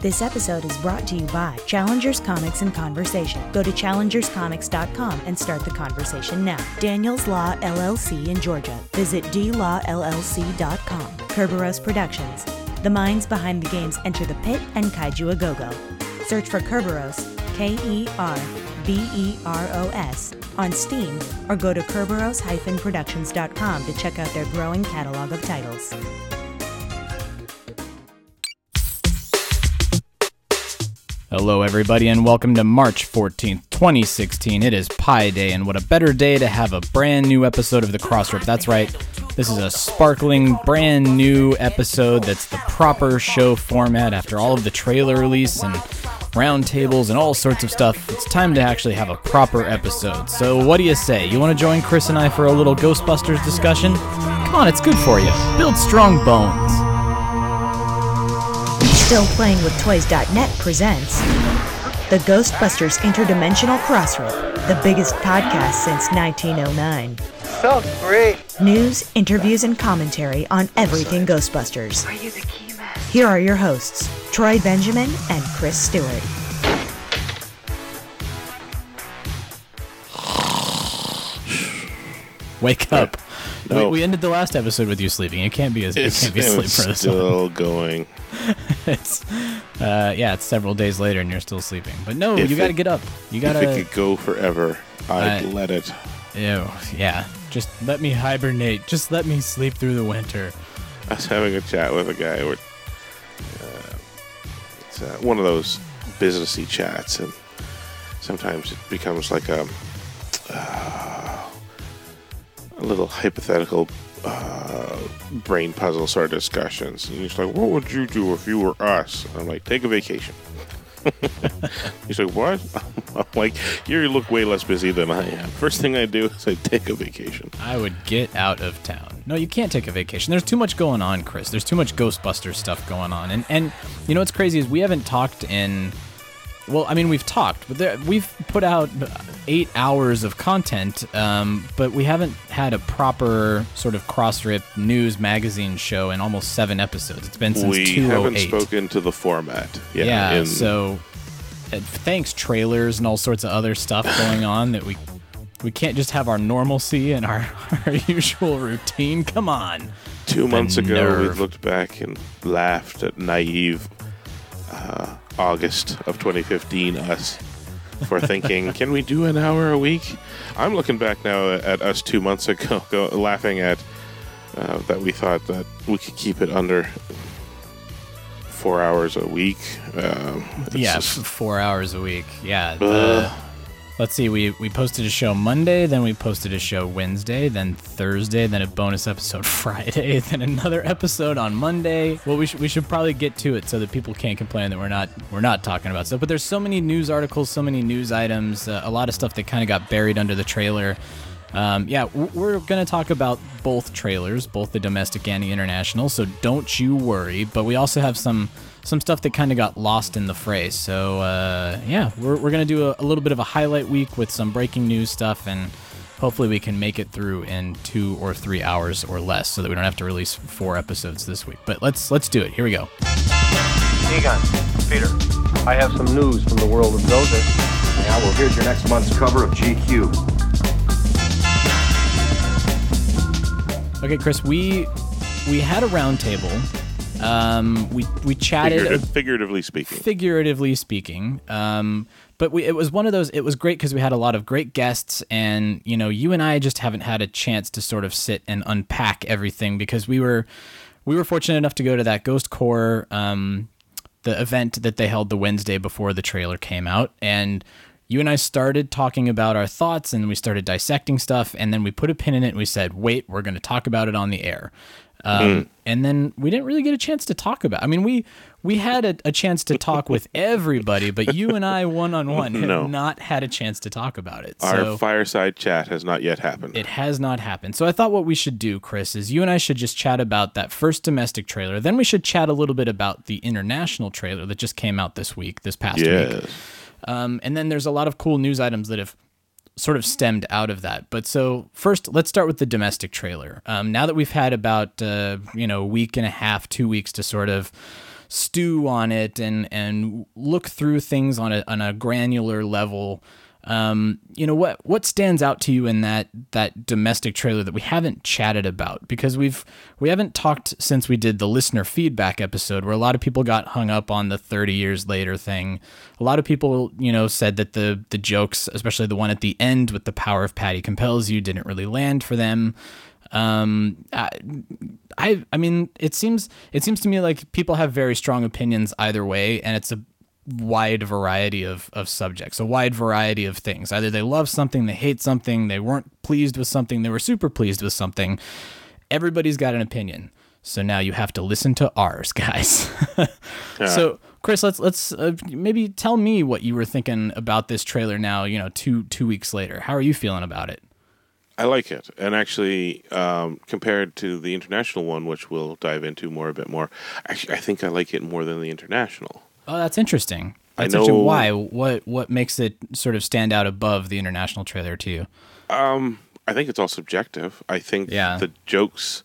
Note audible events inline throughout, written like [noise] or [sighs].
This episode is brought to you by Challengers Comics and Conversation. Go to challengerscomics.com and start the conversation now. Daniels Law LLC in Georgia. Visit dlawllc.com. Kerberos Productions. The minds behind the games Enter the Pit and Kaiju A Go Go. Search for Kerberos, K E R B E R O S, on Steam or go to kerberos-productions.com to check out their growing catalog of titles. Hello, everybody, and welcome to March 14th, 2016. It is Pi Day, and what a better day to have a brand new episode of The Crossrip. That's right, this is a sparkling, brand new episode that's the proper show format after all of the trailer release and roundtables and all sorts of stuff. It's time to actually have a proper episode. So, what do you say? You want to join Chris and I for a little Ghostbusters discussion? Come on, it's good for you. Build strong bones. Still Playing with Toys.net presents the Ghostbusters Interdimensional Crossrip, the biggest podcast since 1909. Felt great. News, interviews, and commentary on everything Ghostbusters. Are you the key man? Here are your hosts, Troy Benjamin and Chris Stewart. Wake up. No. We, we ended the last episode with you sleeping. It can't be as it can't be asleep it's for this one. still [laughs] going. It's uh, yeah, it's several days later and you're still sleeping. But no, If you got to get up. You got If it could go forever, I'd I- let it. Ew, yeah. Just let me hibernate. Just let me sleep through the winter. I was having a chat with a guy where uh, it's uh, one of those businessy chats, and sometimes it becomes like a uh, a little hypothetical uh, brain puzzle sort of discussions. And he's like, "What would you do if you were us?" And I'm like, "Take a vacation." [laughs] He's like, "What?" [laughs] I'm like, "You look way less busy than I am." First thing I do is I take a vacation. I would get out of town. No, you can't take a vacation. There's too much going on, Chris. There's too much Ghostbuster stuff going on. And and you know what's crazy is we haven't talked in well, I mean, we've talked, but there, we've put out eight hours of content, um, but we haven't had a proper sort of cross-rip news magazine show in almost seven episodes. It's been since we 208. haven't spoken to the format. Yeah, yeah, in- so uh, thanks trailers and all sorts of other stuff [laughs] going on that we we can't just have our normalcy and our, [laughs] our usual routine. Come on. two months ago, we looked back and laughed at naive uh, August of 2015 us for thinking, [laughs] can we do an hour a week? I'm looking back now at us two months ago, [laughs] go, laughing at uh, that we thought that we could keep it under four hours a week. Um, yeah, just- four hours a week. Yeah. Ugh. Let's see. We we posted a show Monday, then we posted a show Wednesday, then Thursday, then a bonus episode [laughs] Friday, [laughs] then another episode on Monday. Well, we should we should probably get to it so that people can't complain that we're not we're not talking about stuff. But there's so many news articles, so many news items, uh, a lot of stuff that kind of got buried under the trailer. Um, yeah, we're going to talk about both trailers, both the domestic and the international. So don't you worry. But we also have some some stuff that kind of got lost in the fray. So uh, yeah, we're, we're going to do a, a little bit of a highlight week with some breaking news stuff, and hopefully we can make it through in two or three hours or less, so that we don't have to release four episodes this week. But let's let's do it. Here we go. Egon, Peter, I have some news from the world of Gozer. Yeah, well, here's your next month's cover of GQ. Okay, Chris, we we had a roundtable. Um, we we chatted. figurative- figuratively speaking. figuratively speaking. Um, but we, it was one of those. It was great because we had a lot of great guests, and you know, you and I just haven't had a chance to sort of sit and unpack everything because we were we were fortunate enough to go to that Ghost Corps um, the event that they held the Wednesday before the trailer came out, and you and I started talking about our thoughts, and we started dissecting stuff, and then we put a pin in it, and we said, "Wait, we're going to talk about it on the air." Um, And then we didn't really get a chance to talk about. I mean, we we had a, a chance to talk with [laughs] everybody, but you and I one on one have No. not had a chance to talk about it. Our so fireside chat has not yet happened. it has not happened. So I thought what we should do, Chris, is you and I should just chat about that first domestic trailer. Then we should chat a little bit about the international trailer that just came out this week, this past week. yes. Um, and then there's a lot of cool news items that have sort of stemmed out of that. But so first, let's start with the domestic trailer. Um, now that we've had about uh, you know a week and a half, two weeks to sort of stew on it and and look through things on a on a granular level. Um, you know what what stands out to you in that that domestic trailer that we haven't chatted about because we've we haven't talked since we did the listener feedback episode where a lot of people got hung up on the 30 years later thing. A lot of people, you know, said that the the jokes, especially the one at the end with the power of Patty compels you, didn't really land for them. Um, I, I, I mean, it seems it seems to me like people have very strong opinions either way, and it's a wide variety of, of subjects, a wide variety of things. Either they love something, they hate something, they weren't pleased with something, they were super pleased with something. Everybody's got an opinion. So now you have to listen to ours, [laughs] guys. So, Chris, let's let's uh, maybe tell me what you were thinking about this trailer. Now, you know, two two weeks later, how are you feeling about it? I like it, and actually, um, compared to the international one, which we'll dive into more a bit more, actually, I think I like it more than the international. Oh, that's interesting. I That's interesting. know- Why? What what makes it sort of stand out above the international trailer to you? I think it's all subjective. I think Yeah. the jokes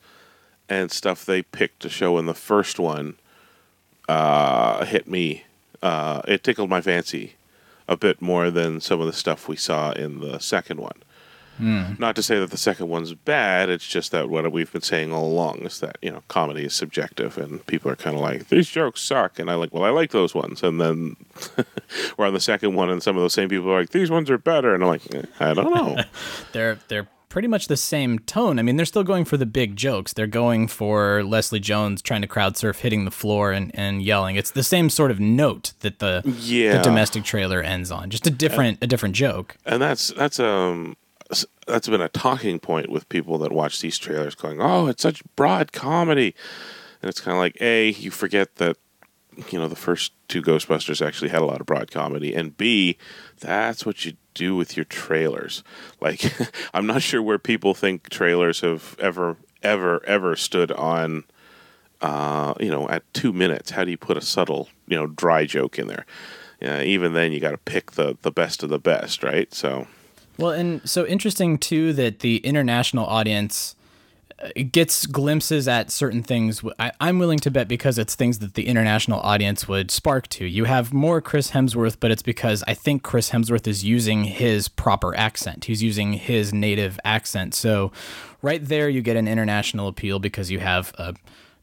and stuff they picked to show in the first one uh, hit me. Uh, it tickled my fancy a bit more than some of the stuff we saw in the second one. Not to say that the second one's bad. It's just that what we've been saying all along is that you know comedy is subjective, and people are kind of like these jokes suck, and I like well I like those ones, and then [laughs] we're on the second one, and some of those same people are like these ones are better, and I'm like eh, I don't know. [laughs] They're they're pretty much the same tone. I mean, they're still going for the big jokes. They're going for Leslie Jones trying to crowd surf, hitting the floor and, and yelling. It's the same sort of note that the Yeah. the domestic trailer ends on. Just a different a different joke. and that's that's um that's been a talking point with people that watch these trailers going oh it's such broad comedy and it's kind of like a you forget that you know the first two ghostbusters actually had a lot of broad comedy and b that's what you do with your trailers like [laughs] i'm not sure where people think trailers have ever ever ever stood on uh, you know, at two minutes, how do you put a subtle, you know, dry joke in there? Yeah, even then, you got to pick the the best of the best, right? So, Well, and so interesting too that the international audience uh, gets glimpses at certain things. I, I'm willing to bet because it's things that the international audience would spark to. You have more Chris Hemsworth, but it's because I think Chris Hemsworth is using his proper accent. He's using his native accent. So, right there, you get an international appeal because you have a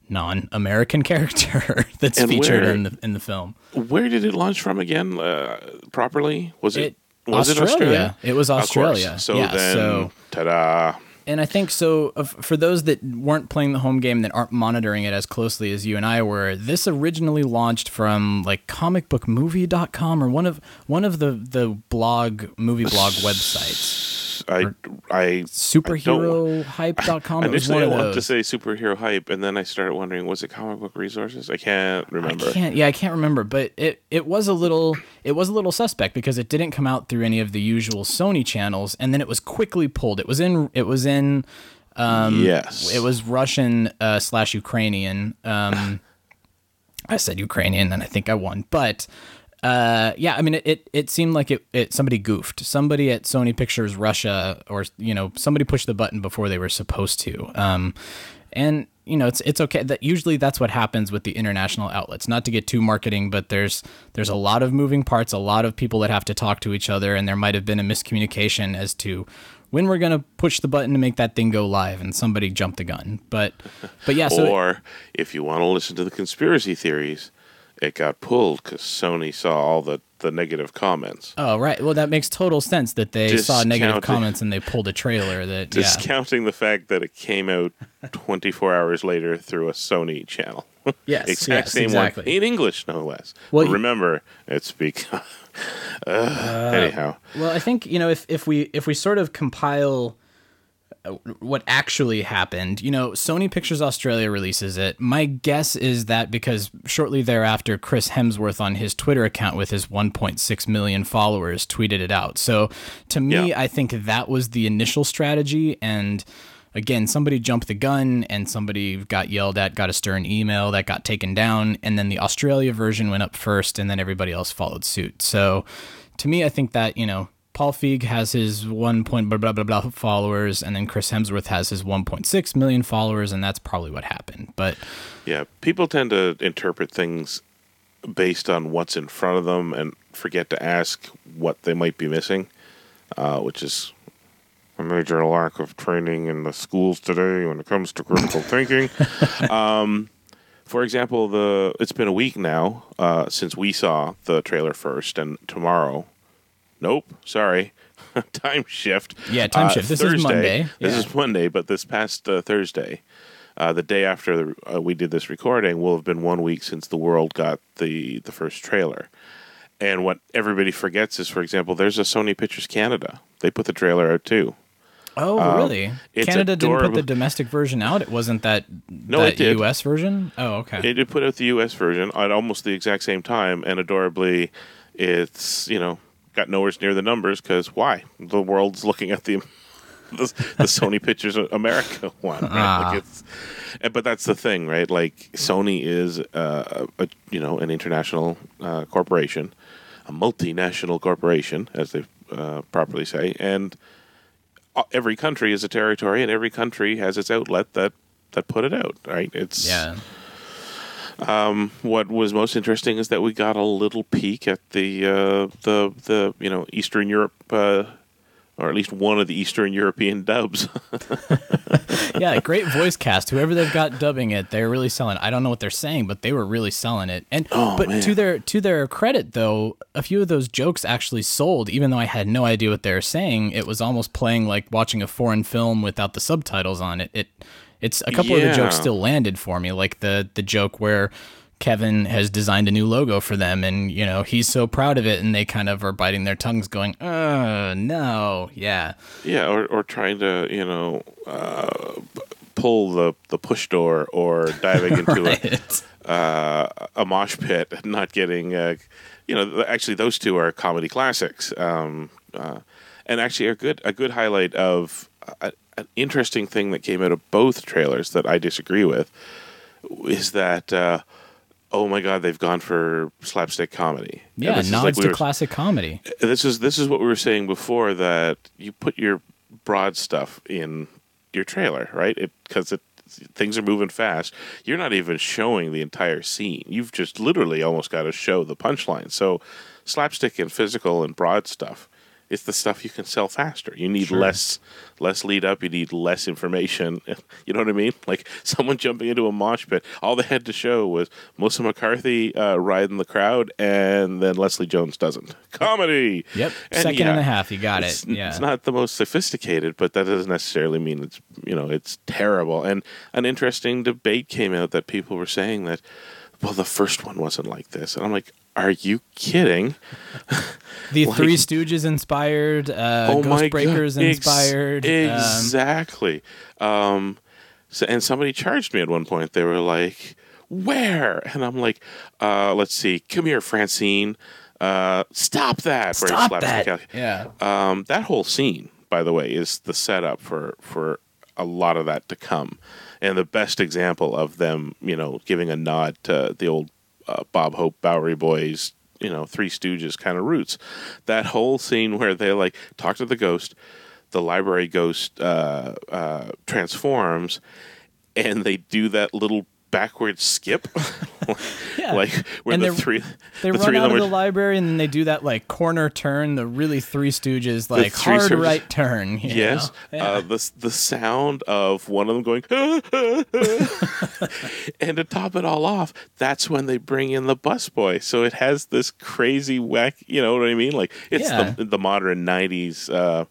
non-American [laughs] character that's And featured where- in the in the film. where did it launch from again? Uh, properly? Was it? It- was Australia. it Australia? It was Australia. So Yeah, then, so- ta-da! And I think so. For those that weren't playing the home game, that aren't monitoring it as closely as you and I were, this originally launched from like comicbookmovie.com or one of one of the the blog movie blog websites. I, I Superherohype.com. [laughs] It was initially I wanted to say superhero hype, and then I started wondering, was it comic book resources? I can't remember. I can't. Yeah, I can't remember, but it it was a little it was a little suspect because it didn't come out through any of the usual Sony channels, and then it was quickly pulled. It was in it was in um, yes, it was Russian uh, slash Ukrainian. Um, [sighs] I said Ukrainian, and I think I won. But uh, yeah, I mean, it, it, it seemed like it, it somebody goofed. Somebody at Sony Pictures Russia, or you know, somebody pushed the button before they were supposed to. Um, and you know, it's it's okay. That usually that's what happens with the international outlets. Not to get too marketing, but there's there's a lot of moving parts, a lot of people that have to talk to each other, and there might have been a miscommunication as to when we're gonna push the button to make that thing go live, and somebody jumped the gun. But but yeah, so or if you want to listen to the conspiracy theories, it got pulled because Sony saw all the, the negative comments. Oh right. Well, that makes total sense that they saw negative comments and they pulled a trailer that yeah. Discounting the fact that it came out 24 hours later through a Sony channel. [laughs] Yes, exact yes, same exactly. one in English, no less. Well, But remember, it's because. [laughs] uh, anyhow, Well, I think you know if if we if we sort of compile uh, what actually happened, you know, Sony Pictures Australia releases it. My guess is that because shortly thereafter, Chris Hemsworth on his Twitter account with his 1.6 million followers tweeted it out. So to me, Yeah. I think that was the initial strategy and. Again, somebody jumped the gun and somebody got yelled at, got a stern email that got taken down, and then the Australia version went up first, and then everybody else followed suit. So, to me, I think that, you know, Paul Feig has his one point blah blah blah blah followers, and then Chris Hemsworth has his 1.6 million followers, and that's probably what happened. But Yeah, people tend to interpret things based on what's in front of them and forget to ask what they might be missing, uh, which is a major lack of training in the schools today when it comes to critical [laughs] thinking. Um, for example, the it's been a week now uh, since we saw the trailer first, and tomorrow, nope, sorry, [laughs] time shift. Yeah, time Uh, shift. This is Thursday- Monday. This Yeah. is Monday, but this past uh, Thursday, uh, the day after the, uh, we did this recording, will have been one week since the world got the the first trailer. And what everybody forgets is, for example, there's a Sony Pictures Canada. They put the trailer out too. oh, really? Um, it's Canada didn't put the domestic version out. It wasn't that No, that it did. US version. Oh, okay. It did put out the U.S. version at almost the exact same time, and adorably, it's you know got nowhere near the numbers because why? The world's looking at the the, the Sony [laughs] Pictures America [laughs] one, right? Ah. Like but that's the thing, right? Like Sony is uh, a you know an international uh, corporation, a multinational corporation, as they uh, properly say, and uh, every country is a territory, and every country has its outlet that that put it out, right? It's yeah. What was most interesting is that we got a little peek at the uh, the the you know Eastern Europe, uh, or at least one of the Eastern European dubs. [laughs] yeah, great voice cast. Whoever they've got dubbing it, they're really selling. it. I don't know what they're saying, but they were really selling it. And Oh, but man. to their to their credit though, a few of those jokes actually sold even though I had no idea what they were saying. It was almost playing like watching a foreign film without the subtitles on it. It it's a couple of the jokes still landed for me, like the the joke where Kevin has designed a new logo for them and you know, he's so proud of it and they kind of are biting their tongues going, "Uh, no." Yeah. yeah, or or trying to you know uh, pull the the push door or [laughs] diving into a uh, a mosh pit not getting uh, you know actually those two are comedy classics um, uh, and actually a good a good highlight of a, an interesting thing that came out of both trailers that I disagree with is that uh, oh my god they've gone for slapstick comedy Yeah, nods like we to were- classic comedy. this is this is what we were saying before that you put your broad stuff in your trailer, right? It because it things are moving fast. You're not even showing the entire scene. You've just literally almost got to show the punchline. So slapstick and physical and broad stuff. It's the stuff you can sell faster. You need less less lead up. You need less information. [laughs] You know what I mean? Like [laughs] someone jumping into a mosh pit. All they had to show was Melissa McCarthy uh, riding the crowd, and then Leslie Jones doesn't. Comedy. Yep. And Second yeah, and a half. You got it. Yeah. It's not the most sophisticated, but that doesn't necessarily mean it's you know it's terrible. And an interesting debate came out that people were saying that well the first one wasn't like this, and I'm like, are you kidding? [laughs] the like- Three Stooges inspired. Uh, oh my Ghost Breakers God. Ex- inspired. um, exactly. Um, so, and somebody charged me at one point. They were like, "Where?" And I'm like, uh, "Let's see. Come here, Francine. Uh, stop that." Stop that. Yeah. Um, that whole scene, by the way, is the setup for for a lot of that to come, and the best example of them, you know, giving a nod to the old uh, Bob Hope Bowery Boys, you know, Three Stooges kind of roots. That whole scene where they like talk to the ghost, the library ghost uh, uh, transforms, and they do that little backward skip, [laughs] Yeah. like where And the three They the run three out of the library and then they do that like corner turn, the really Three Stooges like Three hard Stooges. right turn. Yes, know? Yeah. uh, the the sound of one of them going, [laughs] and to top it all off, that's when they bring in the busboy. So it has this crazy whack. You know what I mean? Like it's Yeah. the the modern '90s uh,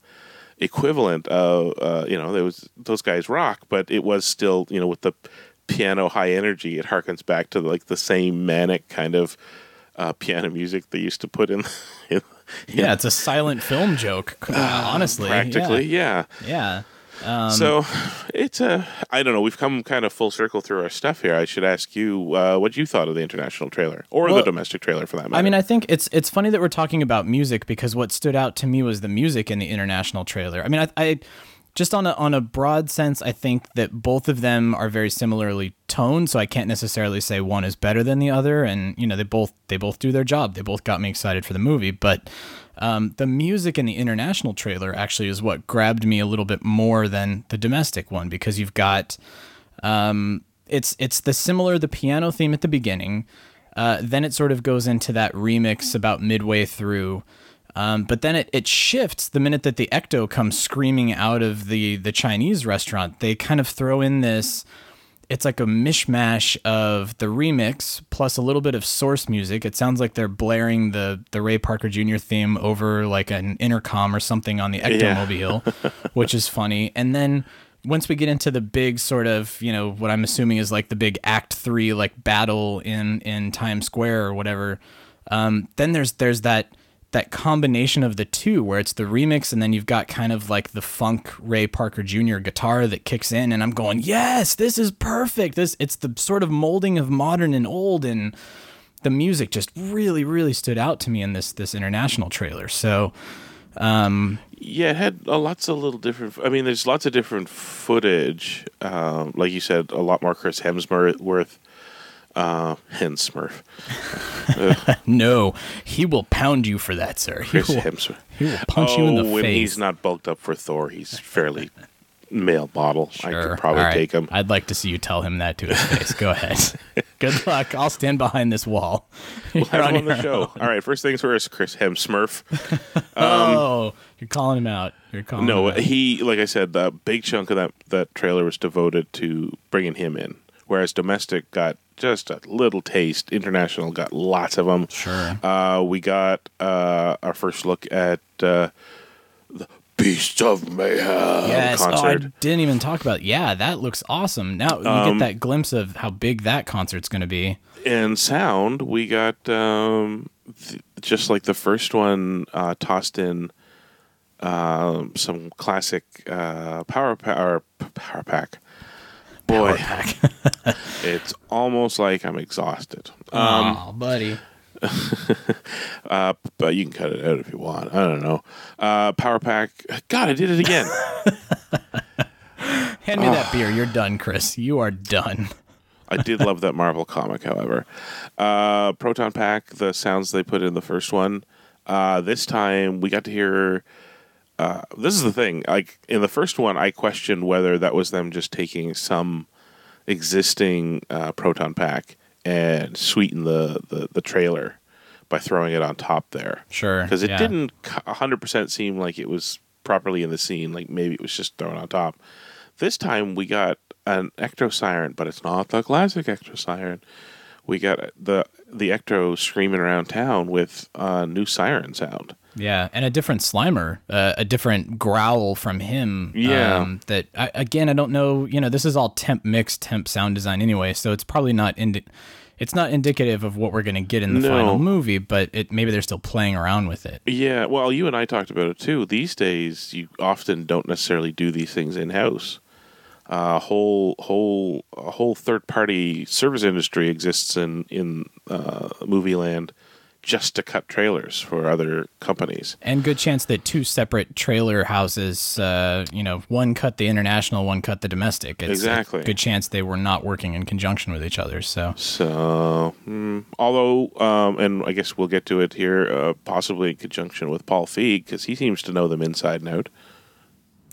equivalent of uh, you know there was those guys rock, but it was still you know with the piano high energy. It harkens back to like the same manic kind of uh, piano music they used to put in. [laughs] in yeah, it's a silent film joke. uh, [sighs] honestly, practically, yeah. Yeah. yeah. Um, So it's a I don't know. We've come kind of full circle through our stuff here. I should ask you uh, what you thought of the international trailer or the domestic trailer for that matter. I mean, I think it's it's funny that we're talking about music because what stood out to me was the music in the international trailer. I mean, I, I just on a on a broad sense, I think that both of them are very similarly toned, so I can't necessarily say one is better than the other. And you know, they both they both do their job. They both got me excited for the movie, but um, the music in the international trailer actually is what grabbed me a little bit more than the domestic one because you've got um, it's it's the similar the piano theme at the beginning. Uh, then it sort of goes into that remix about midway through. Um, but then it, it shifts the minute that the ecto comes screaming out of the the Chinese restaurant. They kind of throw in this. It's like a mishmash of the remix plus a little bit of source music. It sounds like they're blaring the the Ray Parker Jr. theme over like an intercom or something on the Ectomobile, [laughs] which is funny. And then once we get into the big sort of you know what I'm assuming is like the big Act Three like battle in in Times Square or whatever, um, then there's there's that that combination of the two where it's the remix and then you've got kind of like the funk Ray Parker Jr. guitar that kicks in and I'm going, "Yes, this is perfect. This it's the sort of molding of modern and old and the music just really really stood out to me in this this international trailer." So, um Yeah, it had uh, lots of little different. I mean, there's lots of different footage. Um, like you said, a lot more Chris Hemsworth, uh, Hemsworth, [laughs] no, he will pound you for that, sir. He Chris will, Hemsworth. he will punch you in the Oh, when face. he's not bulked up for Thor, he's fairly male. I Sure. could probably right. take him. I'd like to see you tell him that to his face. Go ahead. [laughs] Good luck. I'll stand behind this wall. [laughs] You're Have on him on the show. All right, first things first, Chris Hemsmurf. oh, you're calling him out. You're calling No, him out. he like I said, a big chunk of that that trailer was devoted to bringing him in, whereas domestic got just a little taste. International got lots of them. Sure. Uh, we got uh, our first look at uh, the Beast of Mayhem Yes. Oh, I concert. didn't even talk about. Yeah, that looks awesome. Now you Um, get that glimpse of how big that concert's going to be. and sound, we got um, th- just like the first one, uh, tossed in um, some classic uh, power power power pack. Boy, [laughs] it's almost like I'm exhausted. Um, oh, buddy. [laughs] uh, but you can cut it out if you want. I don't know. Uh, power pack. God, I did it again. [laughs] Hand me that beer. You're done, Chris. You are done. I did love that Marvel comic, however. Uh, Proton Pack, the sounds they put in the first one. Uh, this time we got to hear. Uh, this is the thing. Like in the first one, I questioned whether that was them just taking some existing uh, Proton Pack and sweeten the, the, the trailer by throwing it on top there. Sure. Because it yeah. didn't c- 100% seem like it was properly in the scene. Like maybe it was just thrown on top. This time we got an Ecto Siren, but it's not the classic Ecto Siren. We got the the Ecto screaming around town with a new siren sound. Yeah, and a different Slimer, uh, a different growl from him. Yeah. Um, that I, again, I don't know. You know, this is all temp mix, temp sound design anyway, so it's probably not indi- It's not indicative of what we're going to get in the No. final movie, but it maybe they're still playing around with it. Yeah, well, you and I talked about it too. These days, you often don't necessarily do these things in house. Uh, whole whole a whole third party service industry exists in in uh, movie land just to cut trailers for other companies. And good chance that two separate trailer houses, uh, you know, one cut the international, one cut the domestic. It's Exactly. Good chance they were not working in conjunction with each other. So So, mm, although, um, and I guess we'll get to it here, uh, possibly in conjunction with Paul Feig, because he seems to know them inside and out.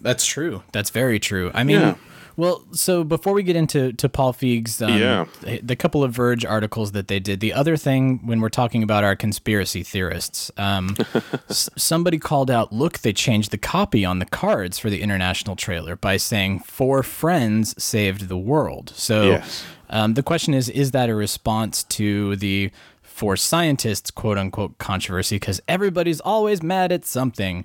That's true. That's very true. I mean, Yeah. Well, so before we get into to Paul Feig's, um, Yeah. the, couple of Verge articles that they did, the other thing when we're talking about our conspiracy theorists, um, [laughs] s- somebody called out, look, they changed the copy on the cards for the international trailer by saying four friends saved the world. So Yes. um, the question is, is that a response to the four scientists, quote unquote, controversy? Because everybody's always mad at something.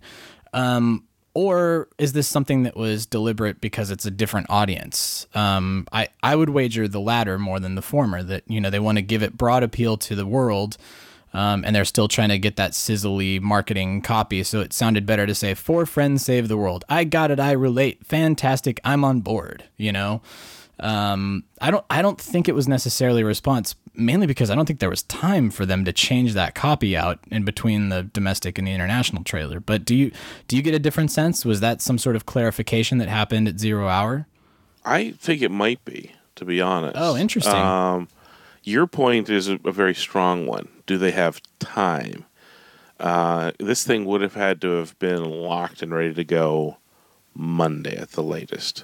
Um, or is this something that was deliberate because it's a different audience? Um, I, I would wager the latter more than the former, that, you know, they want to give it broad appeal to the world. Um, and they're still trying to get that sizzly marketing copy. So it sounded better to say, Four friends save the world. I got it. I relate. Fantastic. I'm on board, you know? Um, I don't I don't think it was necessarily a response, mainly because I don't think there was time for them to change that copy out in between the domestic and the international trailer. But do you do you get a different sense? Was that some sort of clarification that happened at zero hour? I think it might be, to be honest. Oh, interesting. Um, your point is a, a very strong one. Do they have time? Uh, this thing would have had to have been locked and ready to go Monday at the latest.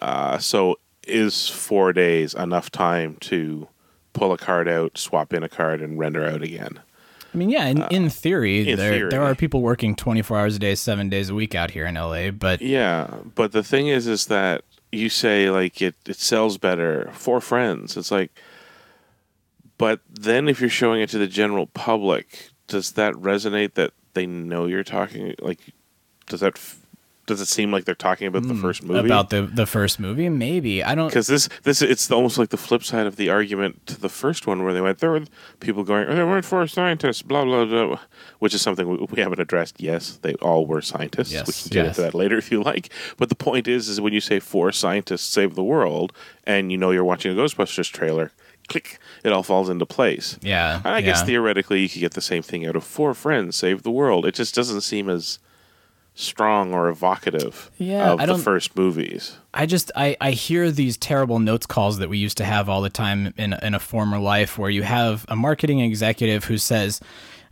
Uh, so, is four days enough time to pull a card out, swap in a card, and render out again? I mean, yeah, in, in theory, Uh, in there theory. there are people working 24 hours a day, seven days a week out here in LA. But Yeah, but the thing is, is that you say like it it sells better four friends. It's like, but then if you're showing it to the general public, does that resonate? That they know you're talking like, does that f- does it seem like they're talking about the first movie? Hmm, about the the first movie, maybe I don't. because this this it's almost like the flip side of the argument to the first one where they went there were people going oh, they weren't four scientists blah blah blah which is something we, we haven't addressed yes they all were scientists Yes, we can get yes. into that later if you like but the point is is when you say four scientists save the world and you know you're watching a Ghostbusters trailer click it all falls into place Yeah, and I guess theoretically you could get the same thing out of four friends save the world it just doesn't seem as strong or evocative Yeah, of I the first movies. I just I, I hear these terrible notes calls that we used to have all the time in in a former life where you have a marketing executive who says,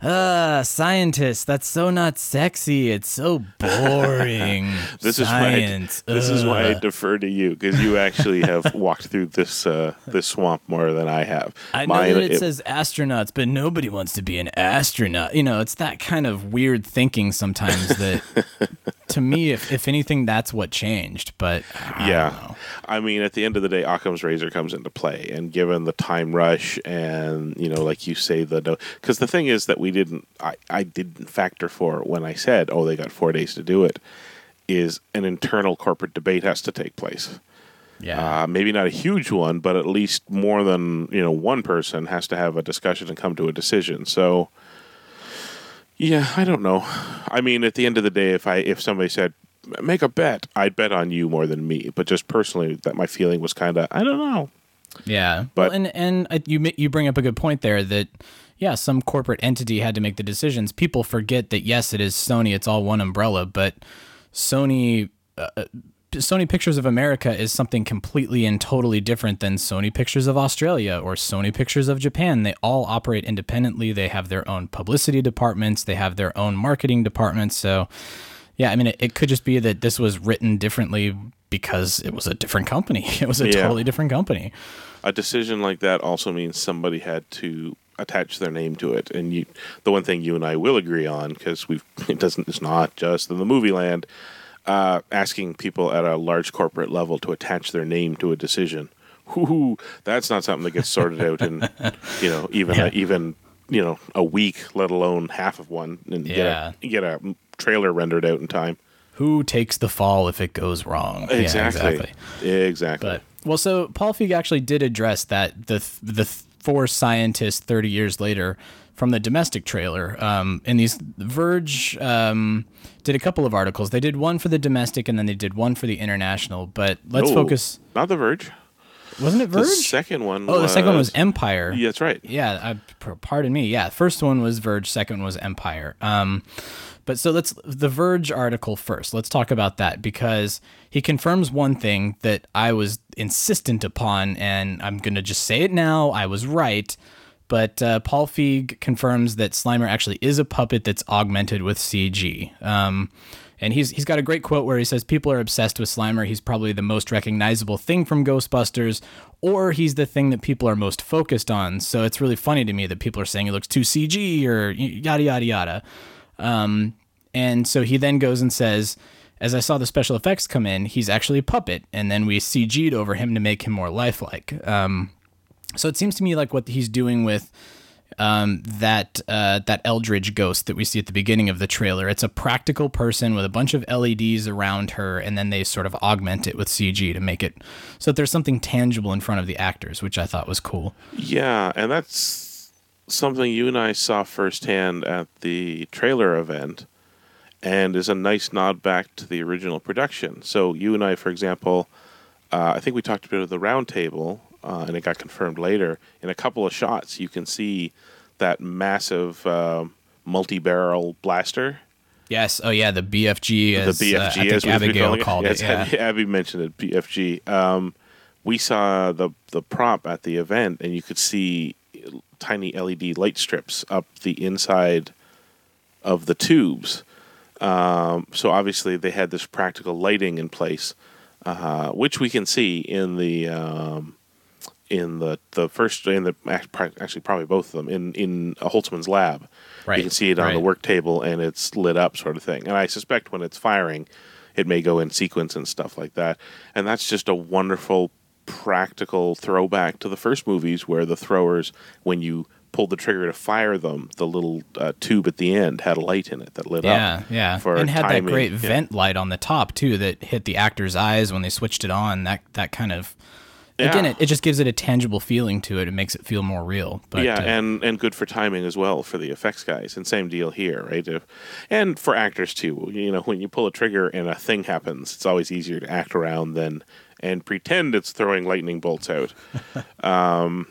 "Uh, scientists, that's so not sexy. It's so boring. This Science. is why I, this is why I defer to you because you actually have [laughs] walked through this uh, this swamp more than I have. I know that it, it- says astronauts, but nobody wants to be an astronaut. You know, it's that kind of weird thinking sometimes that, [laughs] to me, if, if anything, that's what changed. But I yeah. I mean, at the end of the day, Occam's razor comes into play, and given the time rush, and you know, like you say, the because the thing is that we didn't, I, I didn't factor for when I said, oh, they got four days to do it, is an internal corporate debate has to take place. yeah, Uh, maybe not a huge one, but at least more than you know, one person has to have a discussion and come to a decision. So, yeah, I don't know. I mean, at the end of the day, if I if somebody said make a bet, I'd bet on you more than me. But just personally, that my feeling was kind of I don't know. Yeah, But- well, and and you you bring up a good point there that yeah, some corporate entity had to make the decisions. People forget that yes, it is Sony; it's all one umbrella, but Sony. Uh, Sony Pictures of America is something completely and totally different than Sony Pictures of Australia or Sony Pictures of Japan. They all operate independently. They have their own publicity departments. They have their own marketing departments. So, yeah, I mean, it, it could just be that this was written differently because it was a different company. [laughs] It was a Yeah. totally different company. A decision like that also means somebody had to attach their name to it. And you, the one thing you and I will agree on, because we've [laughs] it doesn't it's not just in the movie land, uh, asking people at a large corporate level to attach their name to a decision. Whoo, that's not something that gets sorted out in [laughs] you know even Yeah. a, even you know a week, let alone half of one, and Yeah. get a, get a trailer rendered out in time. Who takes the fall if it goes wrong? Yeah, Exactly, exactly. But well, so Paul Feig actually did address that the the four scientists thirty years later from the domestic trailer. Um, and these Verge um, did a couple of articles. They did one for the domestic, and then they did one for the international. But let's No, focus. Not the Verge. Wasn't it Verge? The Verge? second one. oh, the second one was Empire. Yeah, that's right. Yeah, I, pardon me. Yeah, first one was Verge, second one was Empire. Um, but so let's the Verge article first. Let's talk about that because he confirms one thing that I was insistent upon, and I'm gonna just say it now. I was right. But uh, Paul Feig confirms that Slimer actually is a puppet that's augmented with CG. Um, and he's he's got a great quote where he says people are obsessed with Slimer. He's probably the most recognizable thing from Ghostbusters, or he's the thing that people are most focused on. So it's really funny to me that people are saying he looks too CG or yada yada yada. Um, and so he then goes and says, as I saw the special effects come in, he's actually a puppet, and then we CG'd over him to make him more lifelike. Um, so it seems to me like what he's doing with um, that uh, that Aldridge ghost that we see at the beginning of the trailer. It's a practical person with a bunch of LEDs around her, and then they sort of augment it with CG to make it so that there's something tangible in front of the actors, which I thought was cool. Yeah, and that's something you and I saw firsthand at the trailer event, and is a nice nod back to the original production. So you and I, for example, uh, I think we talked a bit of the round table, uh, and it got confirmed later. In a couple of shots, you can see that massive um multi-barrel blaster. Yes. Oh yeah, the BFG. As, the BFG, uh, as Abigail it. called Yes, it. Yeah. Abby, Abby mentioned it. BFG. Um, we saw the the prop at the event, and you could see tiny LED light strips up the inside of the tubes. Um, so obviously they had this practical lighting in place, uh, which we can see in the um, in the the first in the actually probably both of them in in Holtzmann's lab. Right, You can see it on the work table and it's lit up, sort of thing. And I suspect when it's firing, it may go in sequence and stuff like that. And that's just a wonderful practical throwback to the first movies where the throwers, when you pulled the trigger to fire them, the little uh, tube at the end had a light in it that lit Yeah, up. yeah, for and had timing. that great Yeah. vent light on the top too that hit the actor's eyes when they switched it on. That that kind of again, it, it just gives it a tangible feeling to it. It makes it feel more real. But yeah, uh, and and good for timing as well for the effects guys. And same deal here, right? If, and for actors too. You know, when you pull a trigger and a thing happens, it's always easier to act around than and pretend it's throwing lightning bolts out. [laughs] um,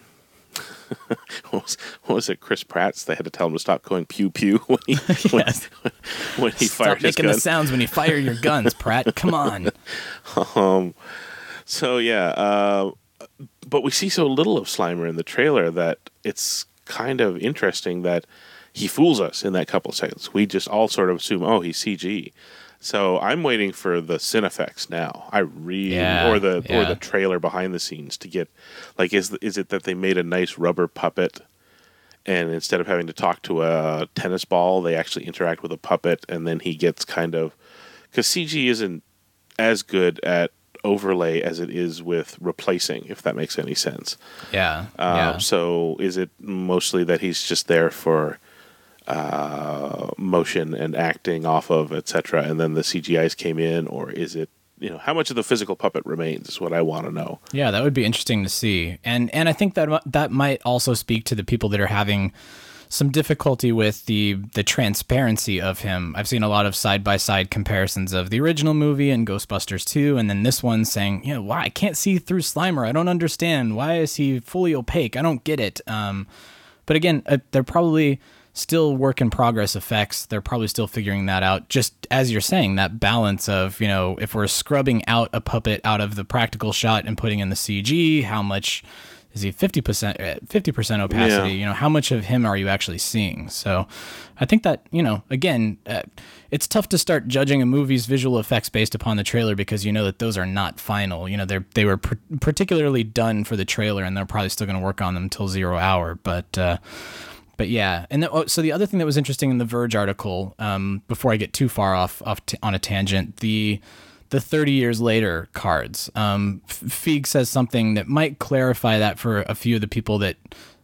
[laughs] what, was, what was it? Chris Pratt's. They had to tell him to stop going pew pew [laughs] when he when, Yes. when he stop fired his making the sounds when you fire your guns, Pratt. Come on. Um, so yeah, uh, but we see so little of Slimer in the trailer that it's kind of interesting that he fools us in that couple of seconds. We just all sort of assume, oh, he's CG. So I'm waiting for the Cinefex now. I really, Yeah, or the or the trailer behind the scenes to get, like, is is it that they made a nice rubber puppet, and instead of having to talk to a tennis ball, they actually interact with a puppet, and then he gets kind of, because CG isn't as good at overlay as it is with replacing, if that makes any sense. Yeah, Um, yeah. So is it mostly that he's just there for uh, motion and acting off of, etc., and then the CGIs came in, or is it, you know, how much of the physical puppet remains is what I want to know. Yeah, that would be interesting to see, and and I think that that might also speak to the people that are having some difficulty with the the transparency of him. I've seen a lot of side by side comparisons of the original movie and Ghostbusters 2, and then this one saying, you know, why I can't see through Slimer. I don't understand. Why is he fully opaque? I don't get it. Um, but again, uh, they're probably still work in progress effects. They're probably still figuring that out. Just as you're saying, that balance of, you know, if we're scrubbing out a puppet out of the practical shot and putting in the CG, how much is he 50% uh, 50% opacity, Yeah. you know, how much of him are you actually seeing? So, I think that, you know, again, uh, it's tough to start judging a movie's visual effects based upon the trailer because you know that those are not final. You know, they're they were pr- particularly done for the trailer and they're probably still going to work on them till 0 hour, but uh but yeah, and the, oh, so the other thing that was interesting in the Verge article, um, before I get too far off off t- on a tangent, the the 30 years later cards. Um, Feig says something that might clarify that for a few of the people that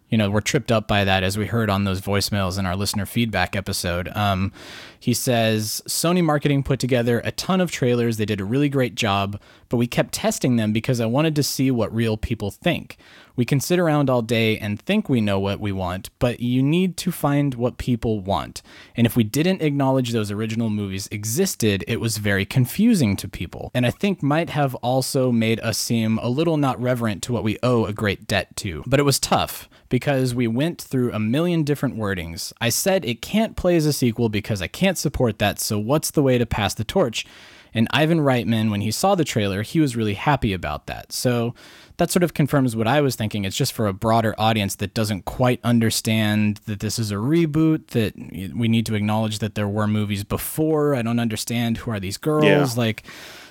you know were tripped up by that, as we heard on those voicemails in our listener feedback episode. Um, he says Sony marketing put together a ton of trailers. They did a really great job, but we kept testing them because I wanted to see what real people think. We can sit around all day and think we know what we want, but you need to find what people want. And if we didn't acknowledge those original movies existed, it was very confusing to people. And I think might have also made us seem a little not reverent to what we owe a great debt to. But it was tough because we went through a million different wordings. I said it can't play as a sequel because I can't support that, so what's the way to pass the torch? And Ivan Reitman, when he saw the trailer, he was really happy about that. So that sort of confirms what I was thinking. It's just for a broader audience that doesn't quite understand that this is a reboot, that we need to acknowledge that there were movies before. I don't understand who are these girls. Yeah. Like,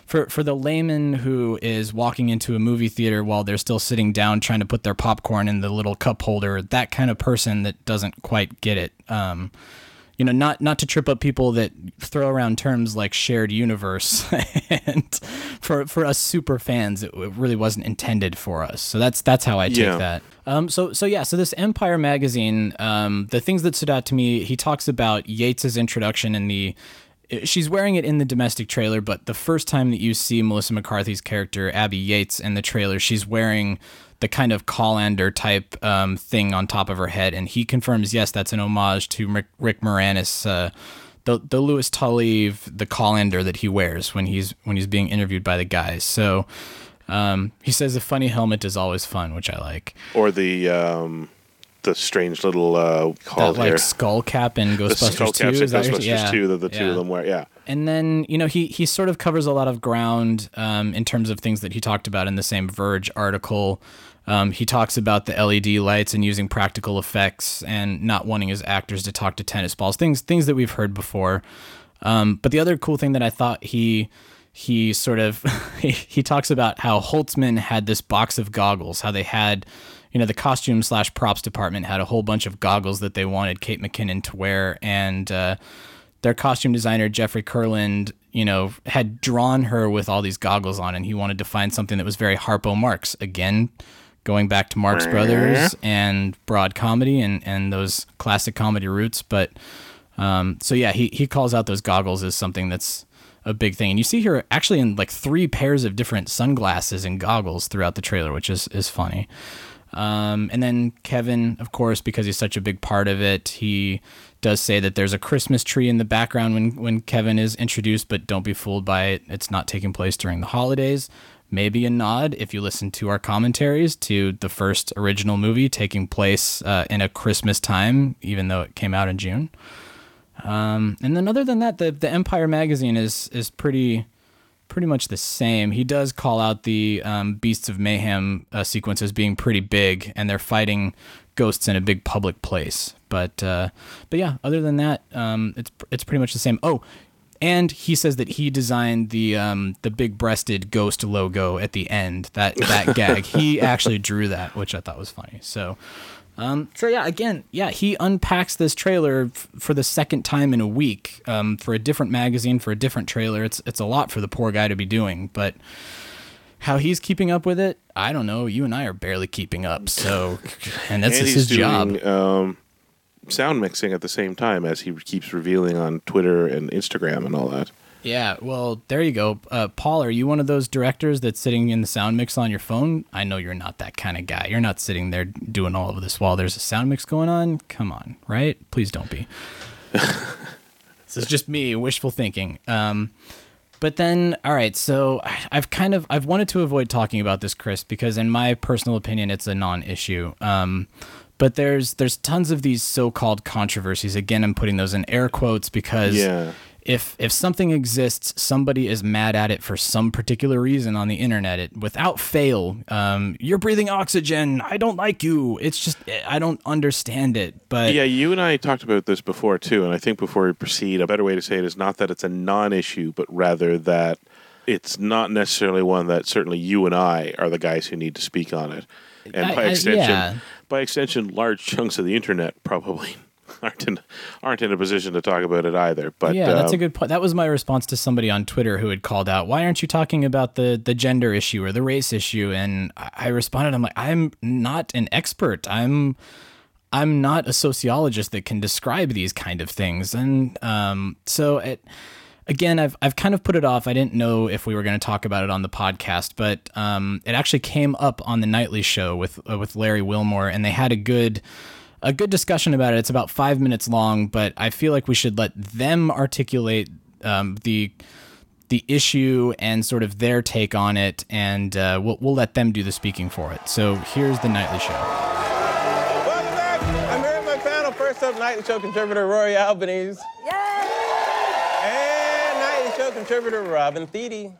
for, for the layman who is walking into a movie theater while they're still sitting down trying to put their popcorn in the little cup holder, that kind of person that doesn't quite get it. Um, you know, not not to trip up people that throw around terms like shared universe, [laughs] and for for us super fans, it, really wasn't intended for us. So that's that's how I take Yeah. that. Um, so so yeah, so this Empire magazine, um, the things that stood out to me, he talks about Yates's introduction in the. She's wearing it in the domestic trailer, but the first time that you see Melissa McCarthy's character Abby Yates in the trailer, she's wearing the kind of colander type um, thing on top of her head, and he confirms yes, that's an homage to Rick, Rick Moranis, uh, the the Louis Tully, the colander that he wears when he's when he's being interviewed by the guys. So Um, he says the funny helmet is always fun, which I like. Or the um, the strange little uh, that like skull cap in Ghostbusters skull 2. caps in is that Ghostbusters yeah. 2 that the two of them wear. Yeah. And then you know he he sort of covers a lot of ground um, in terms of things that he talked about in the same Verge article. Um, he talks about the LED lights and using practical effects and not wanting his actors to talk to tennis balls, things things that we've heard before. Um, but the other cool thing that I thought he he sort of [laughs] he, talks about how Holtzmann had this box of goggles, how they had you know the costume slash props department had a whole bunch of goggles that they wanted Kate McKinnon to wear, and uh, their costume designer Jeffrey Kurland, you know, had drawn her with all these goggles on, and he wanted to find something that was very Harpo Marx again. Going back to Marx Brothers and broad comedy and, and those classic comedy roots, but um, so yeah, he he calls out those goggles as something that's a big thing, and you see here actually in like three pairs of different sunglasses and goggles throughout the trailer, which is is funny. Um, and then Kevin, of course, because he's such a big part of it, he does say that there's a Christmas tree in the background when when Kevin is introduced, but don't be fooled by it. It's not taking place during the holidays. Maybe a nod if you listen to our commentaries to the first original movie taking place uh, in a Christmas time, even though it came out in June. Um, and then other than that, the the Empire magazine is is pretty pretty much the same. He does call out the um, Beasts of Mayhem uh, sequence as being pretty big, and they're fighting ghosts in a big public place. But uh, but yeah, other than that, um, it's it's pretty much the same. Oh, and he says that he designed the um, the big breasted ghost logo at the end. That that gag, [laughs] he actually drew that, which I thought was funny. So. Um, so yeah, again, yeah, he unpacks this trailer f- for the second time in a week um, for a different magazine for a different trailer. It's it's a lot for the poor guy to be doing, but how he's keeping up with it, I don't know. You and I are barely keeping up, so and that's and just he's his job. um, sound mixing at the same time as he keeps revealing on Twitter and Instagram and all that. Yeah, well, there you go. Uh, Paul, are you one of those directors that's sitting in the sound mix on your phone? I know you're not that kind of guy. You're not sitting there doing all of this while there's a sound mix going on. Come on, right? Please don't be. [laughs] this is just me wishful thinking. Um, but then, all right. So I've kind of I've wanted to avoid talking about this, Chris, because in my personal opinion, it's a non-issue. Um, but there's there's tons of these so-called controversies. Again, I'm putting those in air quotes because Yeah. if if something exists, somebody is mad at it for some particular reason on the internet. It without fail, um, you're breathing oxygen. I don't like you. It's just I don't understand it. But Yeah, you and I talked about this before too, and I think before we proceed, a better way to say it is not that it's a non-issue, but rather that it's not necessarily one that certainly you and I are the guys who need to speak on it, and I- by I- extension, yeah. By extension, large chunks of the internet probably [laughs] aren't in aren't in a position to talk about it either. But yeah, that's a um, good point. That was my response to somebody on Twitter who had called out, "Why aren't you talking about the the gender issue or the race issue?" And I I responded, "I'm like, I'm not an expert. I'm." I'm not a sociologist that can describe these kind of things, and um, so it, again, I've I've kind of put it off. I didn't know if we were going to talk about it on the podcast, but um, it actually came up on the nightly show with uh, with Larry Wilmore, and they had a good a good discussion about it. It's about five minutes long, but I feel like we should let them articulate um, the the issue and sort of their take on it, and uh, we'll we'll let them do the speaking for it. So here's the nightly show. Welcome back. I'm here with my panel. First up, Nightly Show contributor Rory Albanese. And Nightly Show contributor Robin Thede.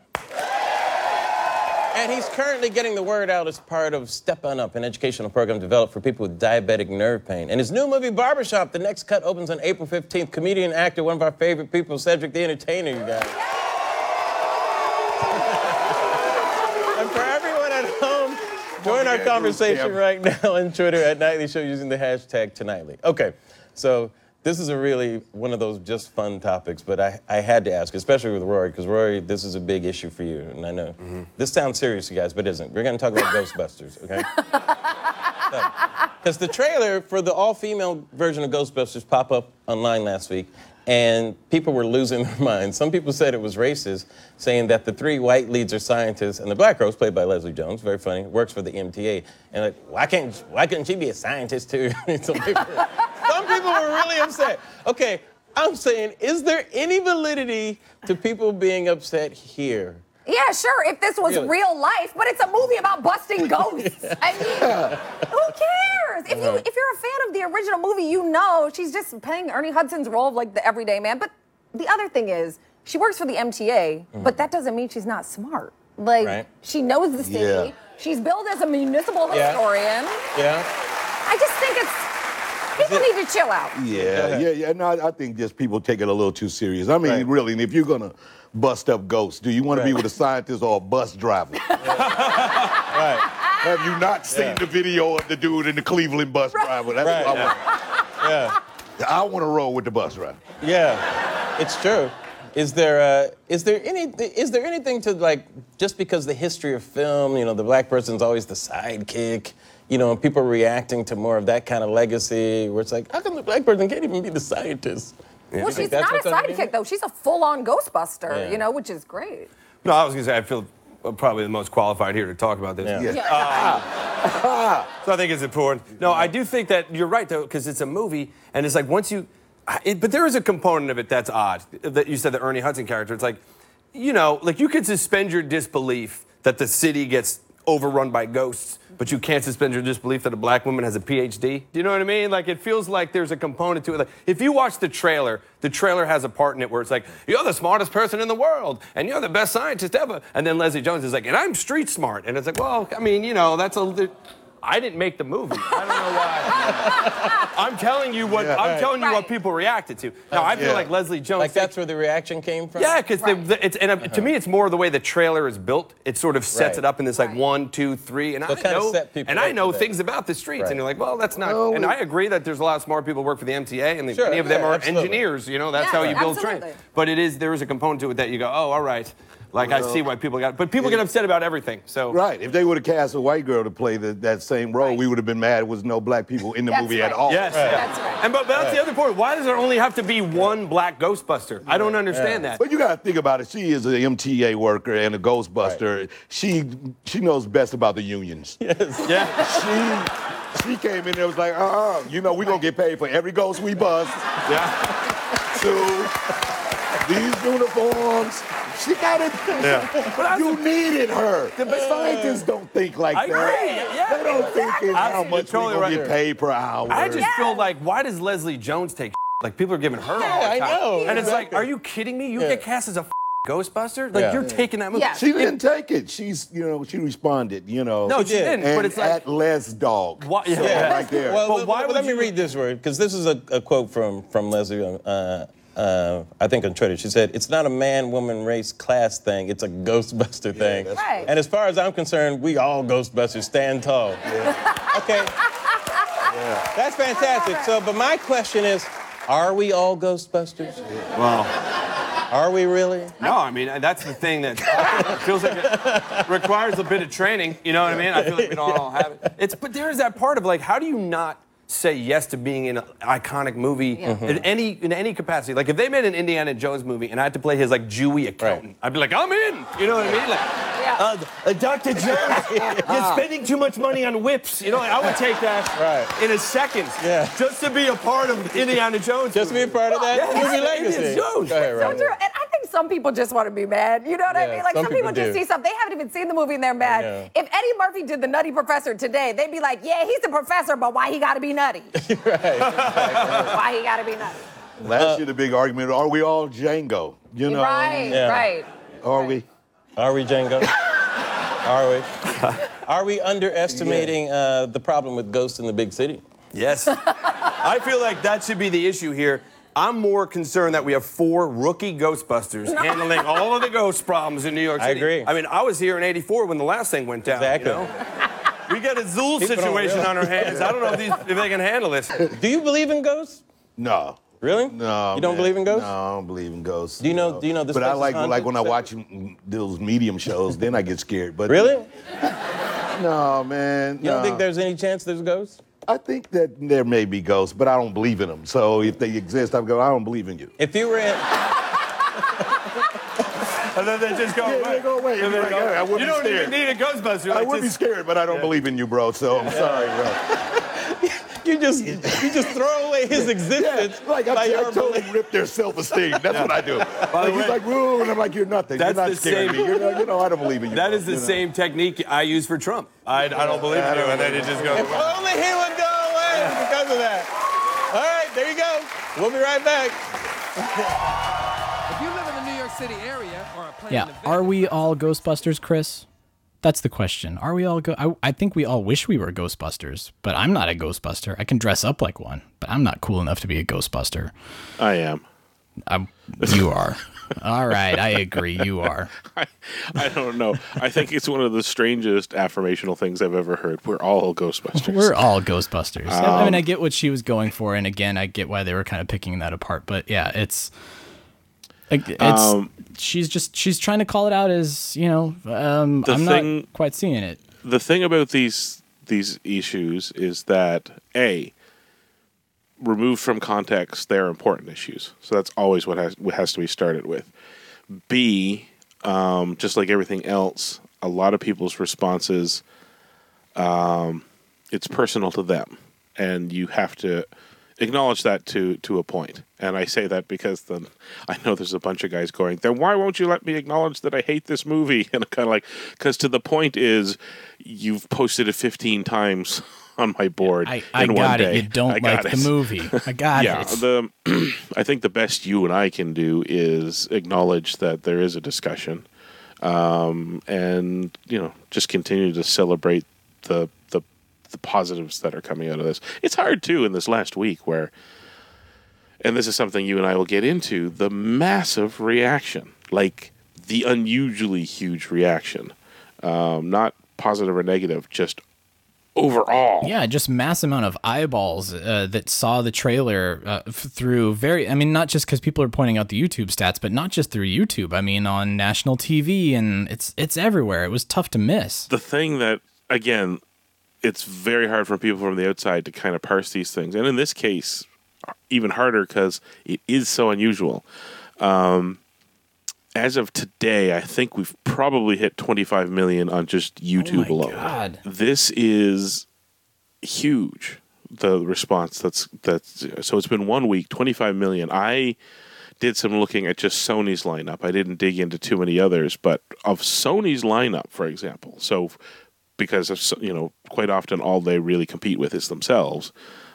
And he's currently getting the word out as part of Step On Up, an educational program developed for people with diabetic nerve pain. And his new movie, Barbershop, The Next Cut, opens on April 15th. Comedian, actor, one of our favorite people, Cedric the Entertainer, you guys. [laughs] and for everyone at home, join our conversation right [laughs] now on Twitter at Nightly Show using the hashtag Tonightly. Okay, so this is a really one of those just fun topics, but I, I had to ask, especially with Rory, because Rory, this is a big issue for you, and I know mm-hmm. this sounds serious, to you guys, but it isn't. We're going to talk about [laughs] Ghostbusters, okay? Because the trailer for the all-female version of Ghostbusters pop up online last week, and people were losing their [laughs] minds. Some people said it was racist, saying that the three white leads are scientists, and the black girl's played by Leslie Jones, very funny, works for the MTA. And like, why can't why couldn't she be a scientist too? [laughs] some, people, some people were really upset. Okay, I'm saying, is there any validity to people being upset here? Yeah, sure, if this was Really? real life, but it's a movie about busting [laughs] ghosts. I mean, who cares? If you Uh-huh. if you're a fan of the original movie, you know she's just playing Ernie Hudson's role of like the everyday man. But the other thing is, she works for the MTA, but that doesn't mean she's not smart. Like Mm-hmm. Right. she knows the city. Yeah. She's billed as a municipal historian. Yeah. I just think it's people need to chill out. Yeah, yeah, yeah. No, I I think just people take it a little too serious. I mean, Right. really, and if you're gonna bust up ghosts, do you want to be with a scientist or a bus driver? [laughs] Right. Have you not seen Yeah. the video of the dude in the Cleveland bus driver? That's Right. what I want. Yeah. I want to roll with the bus driver. Yeah, it's true. Is there uh, is there any is there anything to like just because the history of film, you know, the black person's always the sidekick, you know, and people reacting to more of that kind of legacy where it's like, how come the black person can't even be the scientist? Well, she's that's not a what's underneath sidekick though. She's a full-on Ghostbuster, Yeah. you know, which is great. No, I was gonna say I feel uh, probably the most qualified here to talk about this. Yeah. Yeah. [laughs] So I think it's important. No, I do think that you're right though, because it's a movie, and it's like once you, it, but there is a component of it that's odd. That you said the Ernie Hudson character. It's like, you know, like you could suspend your disbelief that the city gets overrun by ghosts, but you can't suspend your disbelief that a black woman has a PhD. Do you know what I mean? Like it feels like there's a component to it. Like if you watch the trailer, the trailer has a part in it where it's like, you're the smartest person in the world, and you're the best scientist ever. And then Leslie Jones is like, and I'm street smart. And it's like, well, I mean, you know, that's a. I didn't make the movie. I don't know why. [laughs] I'm telling you what Yeah. I'm telling you what Right. people reacted to. Now I feel Yeah. like Leslie Jones. Like that's where the reaction came from. Yeah, because Right. it's and uh, to me it's more the way the trailer is built. It sort of sets Right. it up in this like Right. one, two, three, and So I kinda know set people and up I know for that. things about the streets, Right. and you're like, well, that's not. Well, and we- I agree that there's a lot of smart people who work for the MTA, and Sure, many of them yeah, are absolutely. engineers. You know, that's Yeah, how you build absolutely. trains. But it is there is a component to it that you go, oh, all right. Like I see why people got, but people get upset about everything. So Right. If they would have cast a white girl to play the, that same role, Right. we would have been mad. There was no black people in the That's movie at all. Yes. That's right. And but, but that's the other point. Why does there only have to be one black Ghostbuster? I don't understand that. But you gotta think about it. She is an MTA worker and a Ghostbuster. She she knows best about the unions. Yes. Yeah. She she came in there and was like, uh-uh, you know, we're gonna get paid for every ghost we bust. Yeah. Two, these uniforms. She got it. Yeah. You needed her. The scientists don't think like I that. agree, yeah. They don't think it's how You're much totally we gonna right. get paid per hour. I just feel like, why does Leslie Jones take [laughs] like people are giving her all the time. I know, And it's like, are you kidding me? You Yeah. get cast as a [laughs] Ghostbuster? Like Yeah. you're taking that movie. Yeah. she didn't take it. She's, you know, she responded, you know. No, she did. didn't. and but it's like, at less dog. Why- So, Yeah. right there. Well, But but why why would let me read this word because this is a, a quote from from Leslie. Uh, uh, I think on Twitter, she said, "It's not a man, woman, race, class thing. It's a Ghostbuster thing." that's Right. And as far as I'm concerned, we all Ghostbusters stand tall. Okay. That's fantastic. So, but my question is, are we all Ghostbusters? Wow. Are we really? no, I mean that's the thing that [laughs] feels like it requires a bit of training. You know what I mean? I feel like we don't all have it. It's but there is that part of like, how do you not say yes to being in an iconic movie in any in any capacity? Like if they made an Indiana Jones movie and I had to play his like Jewy accountant, I'd be like, I'm in. You know what I mean? Like, Yeah. uh, uh, Dr. Jones, [laughs] you're spending too much money on whips. You know, like, I would take that Right. in a second. Yeah. Just to be a part of Indiana Jones. Just to be a part of that Yeah, movie legacy. Jones. Go ahead, So true. And I think some people just want to be mad. You know what I mean? Like some some, people, people just see something. They haven't even seen the movie and they're mad. If Eddie Murphy did the Nutty Professor today, they'd be like, "Yeah, he's the professor, but why he got to be nutty? [laughs] why he got to be nutty? Last year, the big argument: Are we all Django? You know, right, Yeah. right. Are we? Are we Django? [laughs] Are we? Are we underestimating uh, the problem with ghosts in the big city? Yes. [laughs] I feel like that should be the issue here. I'm more concerned that we have four rookie Ghostbusters handling all of the ghost problems in New York I City. agree. I mean, I was here in 84 when the last thing went down. Exactly. You know? We got a Zuul People don't situation realize- on our hands. I don't know if, these, if they can handle this. Do you believe in ghosts? No. Really? No. You don't man. belies in ghosts? No, I don't believe in ghosts. Do you know- do you know this But I place is like haunted? like when I watch those medium shows, then I get scared. But Really? No, man. You don't no. think there's any chance there's ghosts? I think that there may be ghosts, but I don't believe in them. So if they exist, I'm go, I don't believe in you. If you were in, [laughs] And then they just go Yeah, away. they go away. And they Like, go, I wouldn't you don't scared. even need a Ghostbuster. I Like, would be scared, but I don't believe in you, bro. So I'm sorry, bro. [laughs] you just you just throw away his existence Like I, by I your totally rip their self-esteem. That's what I do. [laughs] the Like, way- he's like, "Woo," and I'm like, "You're nothing. That's You're the not scaring same- me. You're not, you know, I don't believe in you." That bro. is the You know? same technique I use for Trump. I, I don't believe in you, and then it just goes. If only he would go away because of that. All right, there you go. We'll be right back. If you live in the New York City area or are planning Yeah, to are we all Ghostbusters, Chris? That's the question. Are we all go? I, I think we all wish we were Ghostbusters, but I'm not a Ghostbuster. I can dress up like one, but I'm not cool enough to be a Ghostbuster. I am. I'm, you are. all right, I agree. You are. [laughs] I, I don't know. I think it's one of the strangest affirmational things I've ever heard. We're all Ghostbusters. We're all Ghostbusters. I mean, I Um, get what she was going for, and again, I get why they were kind of picking that apart. But yeah, it's Um, she's just she's trying to call it out as you know. Um, The I'm thing- not quite seeing it. the thing about these these issues is that a removed from context they're important issues so that's always what has what has to be started with b um, just like everything else a lot of people's responses um, it's personal to them and you have to acknowledge that to to a point and i say that because then i know there's a bunch of guys going then why won't you let me acknowledge that i hate this movie [laughs] and i'm kind of like because to the point is you've posted it 15 times [laughs] on my board I, I in one got it. day You don't like the movie. I got [laughs] yeah it. the [clears throat] i think the best you and i can do is acknowledge that there is a discussion um, and you know just continue to celebrate the the positives that are coming out of this. It's hard too in this last week where, and this is something you and I will get into the massive reaction, like the unusually huge reaction, um, not positive or negative, just overall. Yeah, just mass amount of eyeballs uh, that saw the trailer uh, f- through very. I mean, not just because people are pointing out the YouTube stats, but not just through YouTube. I mean, on national TV, and it's it's everywhere. It was tough to miss. the thing that again it's very hard for people from the outside to kind of parse these things. And in this case even harder because it is so unusual. Um, as of today i think we've probably hit 25 million on just youtube alone. God. this is huge the response that's that's so it's been one week 25 million. I did some looking at just sony's lineup. I didn't dig into too many others but of sony's lineup for example so because of, you know quite often all they really compete with is themselves.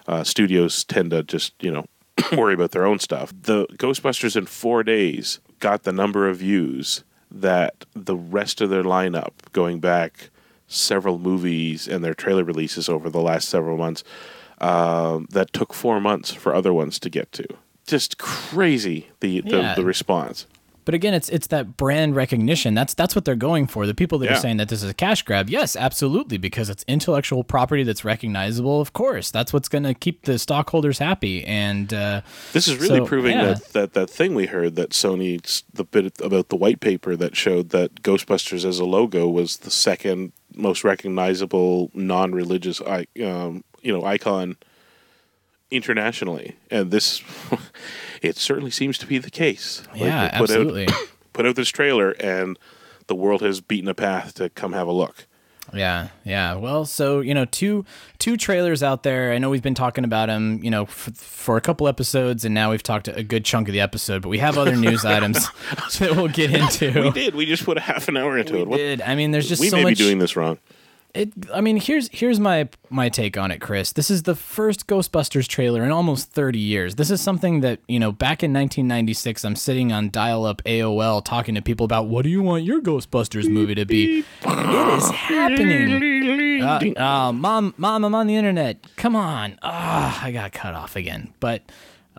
Uh, studios tend to just you know [coughs] worry about their own stuff. The ghostbusters in four days got the number of views that the rest of their lineup going back several movies and their trailer releases over the last several months um, that took four months for other ones to get to. Just crazy the, the, Yeah. the response But again, it's it's that brand recognition. That's that's what they're going for. The people that Yeah. are saying that this is a cash grab, yes, absolutely, because it's intellectual property that's recognizable. Of course, that's what's going to keep the stockholders happy. And uh, This is really so, proving yeah. that, that that thing we heard that Sony the bit about the white paper that showed that Ghostbusters as a logo was the second most recognizable non-religious i- um, you know icon internationally, and this [laughs] it certainly seems to be the case. Yeah, they put absolutely. Out, [coughs] put out this trailer, and the world has beaten a path to come have a look. Yeah, yeah. Well, so you know, two two trailers out there. I know we've been talking about them, you know, f- for a couple episodes, and now we've talked a good chunk of the episode. But we have other news [laughs] items [laughs] that we'll get [laughs] into. We did. We just put a half an hour into We it. What- did. I mean, there's just we so may much. be doing this wrong. It. I mean, here's here's my my take on it, Chris. This is the first Ghostbusters trailer in almost 30 years. This is something that you know, back in 1996, I'm sitting on dial-up AOL talking to people about what do you want your Ghostbusters movie to be. it is happening. Uh, uh, mom, mom, I'm on the internet. Come on. Ah, I got cut off again. But.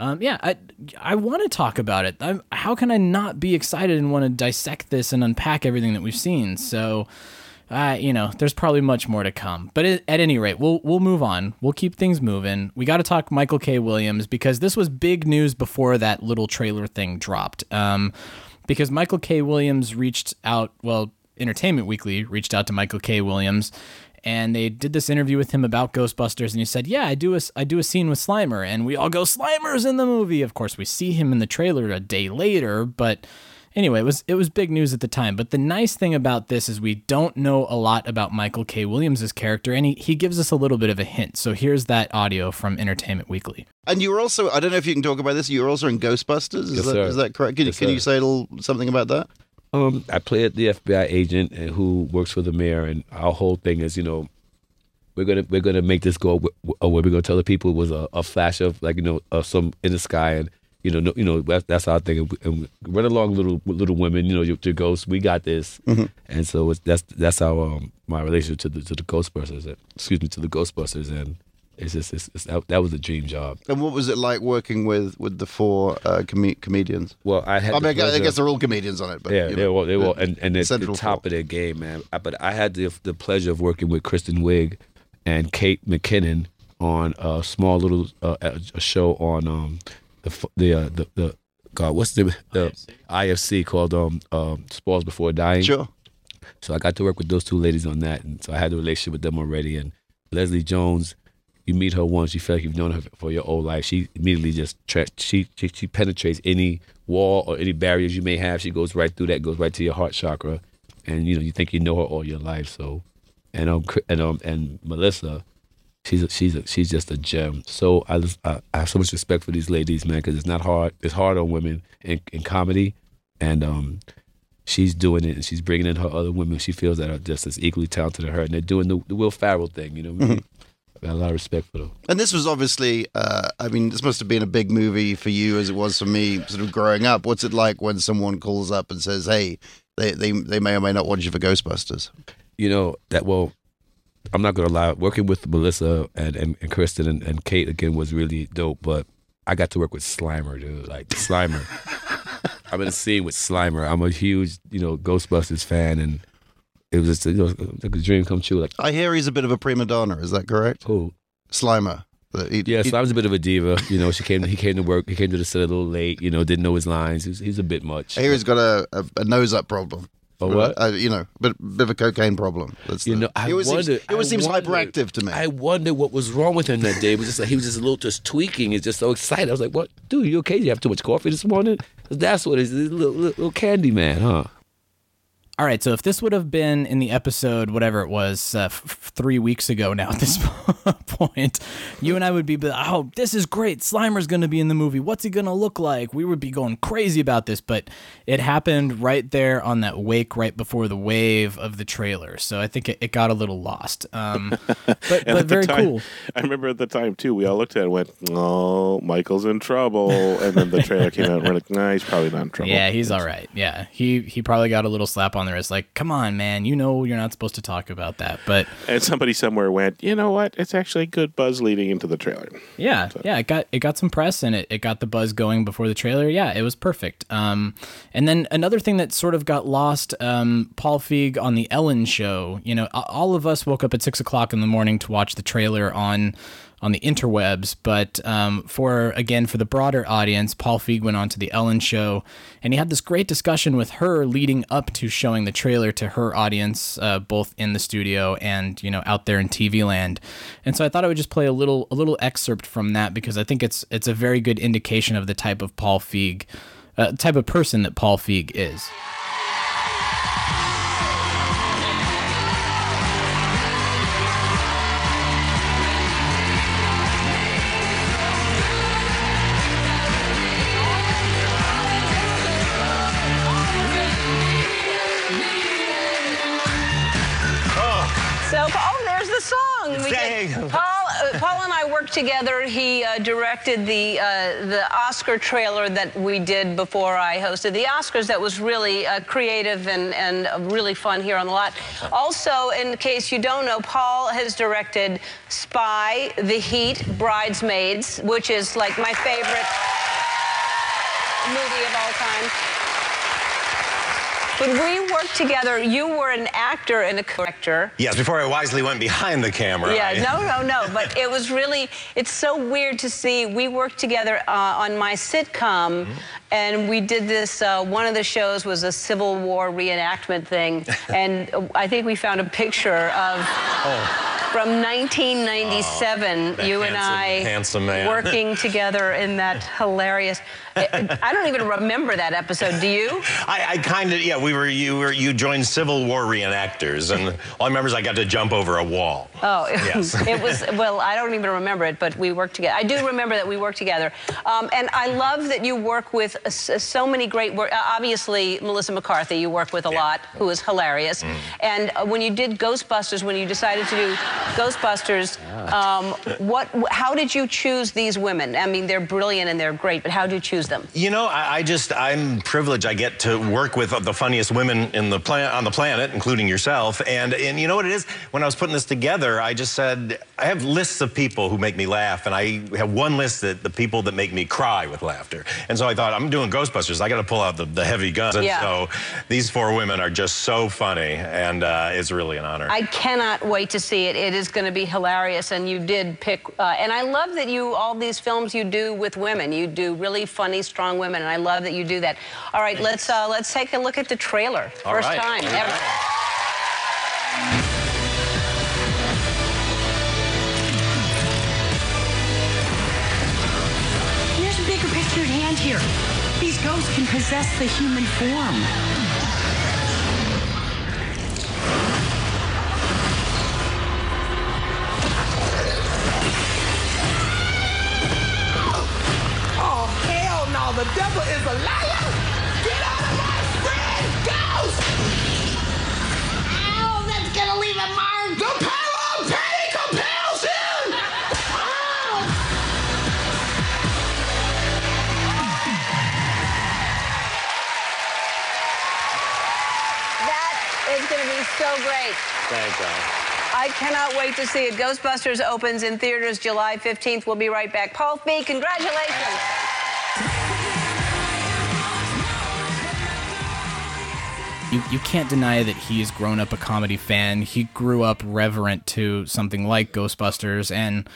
Um, yeah, I, I want to talk about it. i how can I not be excited and want to dissect this and unpack everything that we've seen? So, uh, you know, there's probably much more to come. But at any rate, we'll we'll move on. We'll keep things moving. We got to talk Michael K. Williams because this was big news before that little trailer thing dropped. Um, because Michael K. Williams reached out. Well, Entertainment Weekly reached out to Michael K. Williams. And they did this interview with him about Ghostbusters, and he said, "Yeah, I do a I do a scene with Slimer, and we all go Slimer's in the movie." Of course, we see him in the trailer a day later, but anyway, it was it was big news at the time. But the nice thing about this is we don't know a lot about Michael K. Williams' character, and he, he gives us a little bit of a hint. So here's that audio from Entertainment Weekly. And you were also, I don't know if you can talk about this, you were also in Ghostbusters. Is, Yes, that, that correct? Can, Yes, can you say a little something about that? Um, I played the FBI agent who works for the mayor, and our whole thing is, you know, we're gonna we're gonna make this go. Or we're gonna tell the people it was a, a flash of like you know of some in the sky, and you know no, you know that's, that's our thing. And run along, little little women, you know, your, your ghosts. We got this, and so it's, that's that's how um, my relationship to the to the Ghostbusters. Excuse me, to the Ghostbusters, and it's just it's, it's, that, that was a dream job. And what was it like working with with the four uh, com- comedians? Well, I had. I, mean, I guess- I guess they're all comedians on it, but yeah, you they were, they were, and, and at the top of their game, man. But I had the the pleasure of working with Kristen Wiig and Kate McKinnon on a small little uh, a show on um the the uh, the, the God, what's the the IFC, called um um Spoils Before Dying. Sure. So I got to work with those two ladies on that, and so I had a relationship with them already. And Leslie Jones, you meet her once, you feel like you've known her for your whole life. She immediately just tra- she, she she penetrates any wall or any barriers you may have. She goes right through that, goes right to your heart chakra, and you know you think you know her all your life. So, and um and um and Melissa, she's a, she's a, she's just a gem. So I, just, I I have so much respect for these ladies, man, because it's not hard. It's hard on women in, in comedy, and um she's doing it and she's bringing in her other women she feels that are just as equally talented as her and they're doing the, the Will Ferrell thing you know what I mean? I got a lot of respect for them And this was obviously, uh, I mean, this must have been a big movie for you as it was for me, sort of growing up. What's it like when someone calls up and says, "Hey, they they, they may or may not want you for Ghostbusters"? you know that well I'm not gonna lie working with Melissa and, and, and Kristen and, and Kate again was really dope but I got to work with Slimer dude like Slimer [laughs] I'm in a scene with Slimer I'm a huge you know Ghostbusters fan and it was just you know like a dream come true like I hear he's a bit of a prima donna. Is that correct? Who? Slimer. He- Yeah, he- so a bit of a diva. You know, she came. He came to work. He came to the set a little late. You know, didn't know his lines. He's, he's a bit much. I hear he's got a, a, a nose up problem. A what? Uh, you know, bit, bit of a cocaine problem. That's You the- know, I he always wonder. seems, he always I seems wonder- hyperactive to me. I wonder what was wrong with him that day. It was just like he was just a little just tweaking. He's just so excited. I was like, "What, dude? You okay? You have too much coffee this morning?" That's what it is. Little, little, little candy man, huh? All right, so if this would have been in the episode, whatever it was, uh, f- three weeks ago now at this [laughs] point, you and I would be, oh, this is great. Slimer's going to be in the movie. What's he going to look like? We would be going crazy about this, but it happened right there on that wake right before the wave of the trailer. So I think it, it got a little lost. Um, [laughs] but but very time- cool. I remember at the time too. We all looked at it and went, "Oh, Michael's in trouble." And then the trailer came out, and we're like, "Nah, he's probably not in trouble." [laughs] Yeah, he's all right. Yeah, he he probably got a little slap on the wrist, like, "Come on, man, you know you're not supposed to talk about that." But And somebody somewhere went, "You know what? It's actually good buzz leading into the trailer." yeah, yeah, it got it got some press and it, it got the buzz going before the trailer. Yeah, it was perfect. Um, and then another thing that sort of got lost, um, Paul Feig on the Ellen show. You know, all of us woke up at six o'clock in the morning to watch the trailer on on the interwebs. But um, for again, for the broader audience, Paul Feig went on to the Ellen show, and he had this great discussion with her leading up to showing the trailer to her audience, uh, both in the studio and you know out there in TV land. And so I thought I would just play a little a little excerpt from that because I think it's it's a very good indication of the type of Paul Feig. Uh, type of person that Paul Feig is. We did-. Paul, uh, Paul and I worked together. He uh, directed the uh, the Oscar trailer that we did before I hosted the Oscars. That was really uh, creative and and really fun here on the lot. Also, in case you don't know, Paul has directed Spy, The Heat, Bridesmaids, which is like my favorite movie of all time. When we worked together, you were an actor and a director. Yes, before I wisely went behind the camera. Yeah, I- no, no, no. [laughs] But it was really, it's so weird to see. We worked together uh, on my sitcom, and we did this. Uh, one of the shows was a Civil War reenactment thing, [laughs] and uh, I think we found a picture of. from 1997. that you and I handsome man. working [laughs] together in that hilarious. I I don't even remember that episode. Do you? I, I kind of yeah. We were you were you joined Civil War reenactors, and all I remember is I got to jump over a wall. Oh, [laughs] Yes. it was, well, I don't even remember it, but we worked together. I do remember that we worked together. Um, and I love that you work with uh, so many great, wor- uh, obviously, Melissa McCarthy, you work with a lot, who is hilarious. Mm. And uh, when you did Ghostbusters, when you decided to do Ghostbusters, um, what, how did you choose these women? I mean, they're brilliant and they're great, but how do you choose them? You know, I, I just I'm privileged. I get to work with the funniest women in the planet on the planet, including yourself. And and you know what it is? When I was putting this together, I just said I have lists of people who make me laugh, and I have one list that the people that make me cry with laughter. And so I thought I'm doing Ghostbusters. I got to pull out the, the heavy guns. And Yeah. so these four women are just so funny, and uh, it's really an honor. I cannot wait to see it. It is going to be hilarious, and you did pick. Uh, and I love that you all these films you do with women. You do really funny, strong women, and I love that you do that. All right, let's uh, let's take a look at the trailer. All First right. time ever. There's a bigger picture at hand here. These ghosts can possess the human form. Oh, hell no, the devil is a liar! Get out of my friend, ghost! Ow, that's gonna leave a mark! So great. Thanks, Al. I cannot wait to see it. Ghostbusters opens in theaters July 15th. We'll be right back. Paul Feig, congratulations. You, you can't deny that he's grown up a comedy fan. He grew up reverent to something like Ghostbusters, and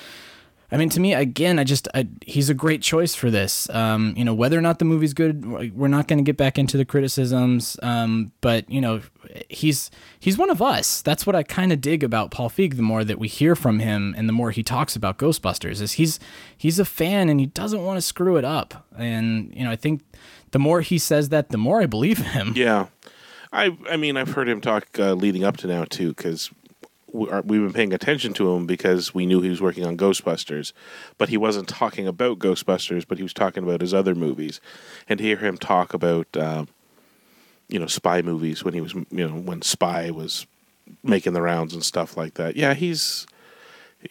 I mean, to me, again, I just I, he's a great choice for this. Um, you know, whether or not the movie's good, we're not going to get back into the criticisms. Um, but you know, he's he's one of us. That's what I kind of dig about Paul Feig. The more that we hear from him, and the more he talks about Ghostbusters, is he's he's a fan and he doesn't want to screw it up. And you know, I think the more he says that, the more I believe him. Yeah, I I mean I've heard him talk uh, leading up to now too because we we've been paying attention to him because we knew he was working on Ghostbusters, but he wasn't talking about Ghostbusters, but he was talking about his other movies, and hear him talk about uh, you know spy movies when he was you know when Spy was making the rounds and stuff like that. Yeah, he's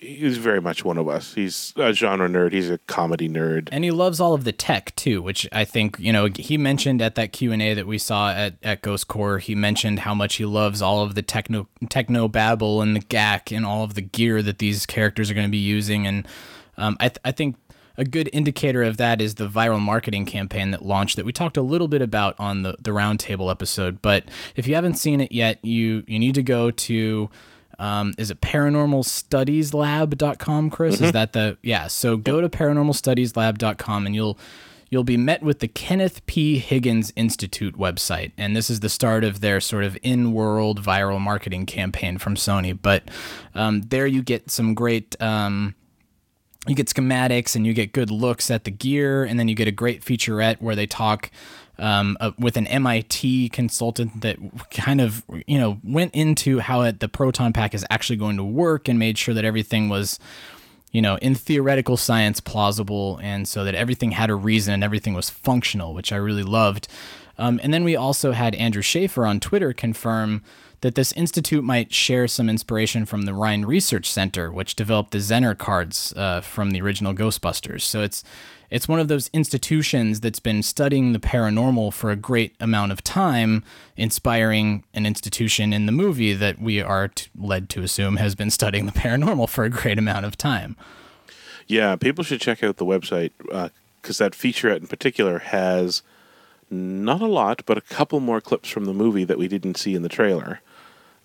he's very much one of us. He's a genre nerd. He's a comedy nerd. and he loves all of the tech too which i think you know he mentioned at that q&a that we saw at, at Ghost Corps he mentioned how much he loves all of the techno techno babble and the gack and all of the gear that these characters are going to be using and um, I, th- I think a good indicator of that is the viral marketing campaign that launched that we talked a little bit about on the, the roundtable episode but if you haven't seen it yet you you need to go to um, is it paranormalstudieslab.com chris? Is Mhm. that the yeah so go to paranormalstudieslab.com and you'll you'll be met with the kenneth p. Higgins institute website. And this is the start of their sort of in-world viral marketing campaign from sony. But um, there you get some great um, you get schematics and you get good looks at the gear, and then you get a great featurette where they talk um, uh, with an MIT consultant that kind of you know went into how it, the proton pack is actually going to work and made sure that everything was you know in theoretical science plausible and so that everything had a reason and everything was functional which i really loved. Um, and then we also had andrew schaefer on twitter confirm that this institute might share some inspiration from the Rhine Research Center, which developed the Zener cards uh, from the original Ghostbusters. So it's it's one of those institutions that's been studying the paranormal for a great amount of time, inspiring an institution in the movie that we are t- led to assume has been studying the paranormal for a great amount of time. Yeah, people should check out the website because that featurette in particular has not a lot, but a couple more clips from the movie that we didn't see in the trailer.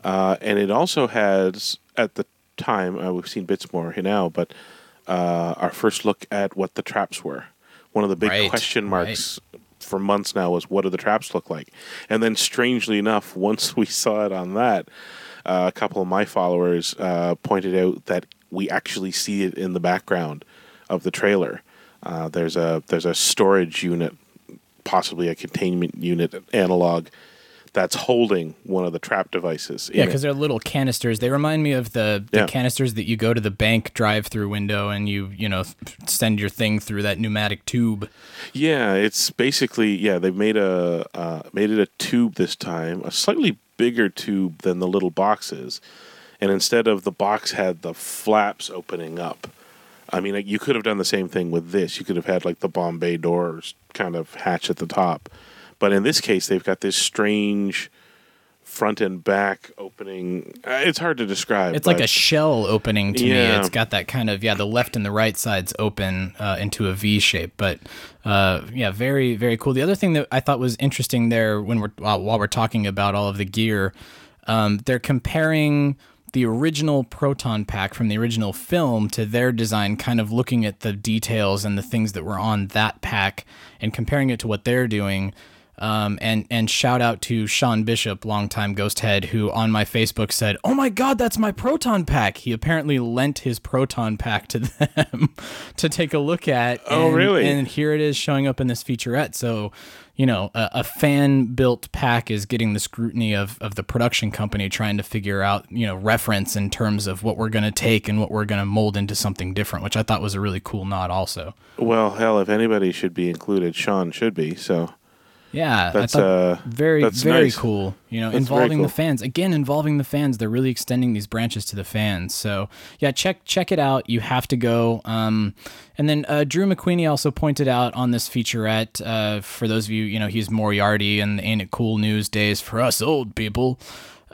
Uh, and it also has, at the time, uh, we've seen bits more here now, but uh, our first look at what the traps were. One of the big Right, question marks for months now was what do the traps look like? And then, strangely enough, [laughs] once we saw it on that, uh, a couple of my followers uh, pointed out that we actually see it in the background of the trailer. Uh, there's a there's a storage unit, possibly a containment unit analog, that's holding one of the trap devices. Yeah, because they're little canisters. They remind me of the, the Yeah. canisters that you go to the bank drive-through window and you you know send your thing through that pneumatic tube. Yeah, it's basically yeah. They've made a uh, made it a tube this time, a slightly bigger tube than the little boxes, and instead of the box had the flaps opening up. I mean, like, you could have done the same thing with this. You could have had like the bomb bay doors kind of hatch at the top, but in this case, they've got this strange front and back opening. Uh, It's hard to describe. It's like a shell opening to me. It's got that kind of yeah, the left and the right sides open uh, into a V shape, but uh, yeah, very very cool. The other thing that I thought was interesting there when we're while, while we're talking about all of the gear, um, they're comparing the original proton pack from the original film to their design, kind of looking at the details and the things that were on that pack and comparing it to what they're doing. Um, and and shout out to Sean Bishop, longtime Ghost Head, who on my Facebook said, "Oh my God, that's my proton pack." He apparently lent his proton pack to them [laughs] to take a look at. Oh, and- really? And here it is showing up in this featurette. So, you know, a, a fan built pack is getting the scrutiny of of the production company trying to figure out, you know, reference in terms of what we're going to take and what we're going to mold into something different, which I thought was a really cool nod. Also, well, hell, if anybody should be included, Sean should be. So Yeah, That's, uh, very that's very nice. cool. You know, That's involving the fans again, involving the fans. They're really extending these branches to the fans. So yeah, check check it out. You have to go. Um, and then uh, Drew McWeeny also pointed out on this featurette. Uh, for those of you, you know, he's Moriarty and the Ain't It Cool News days for us old people.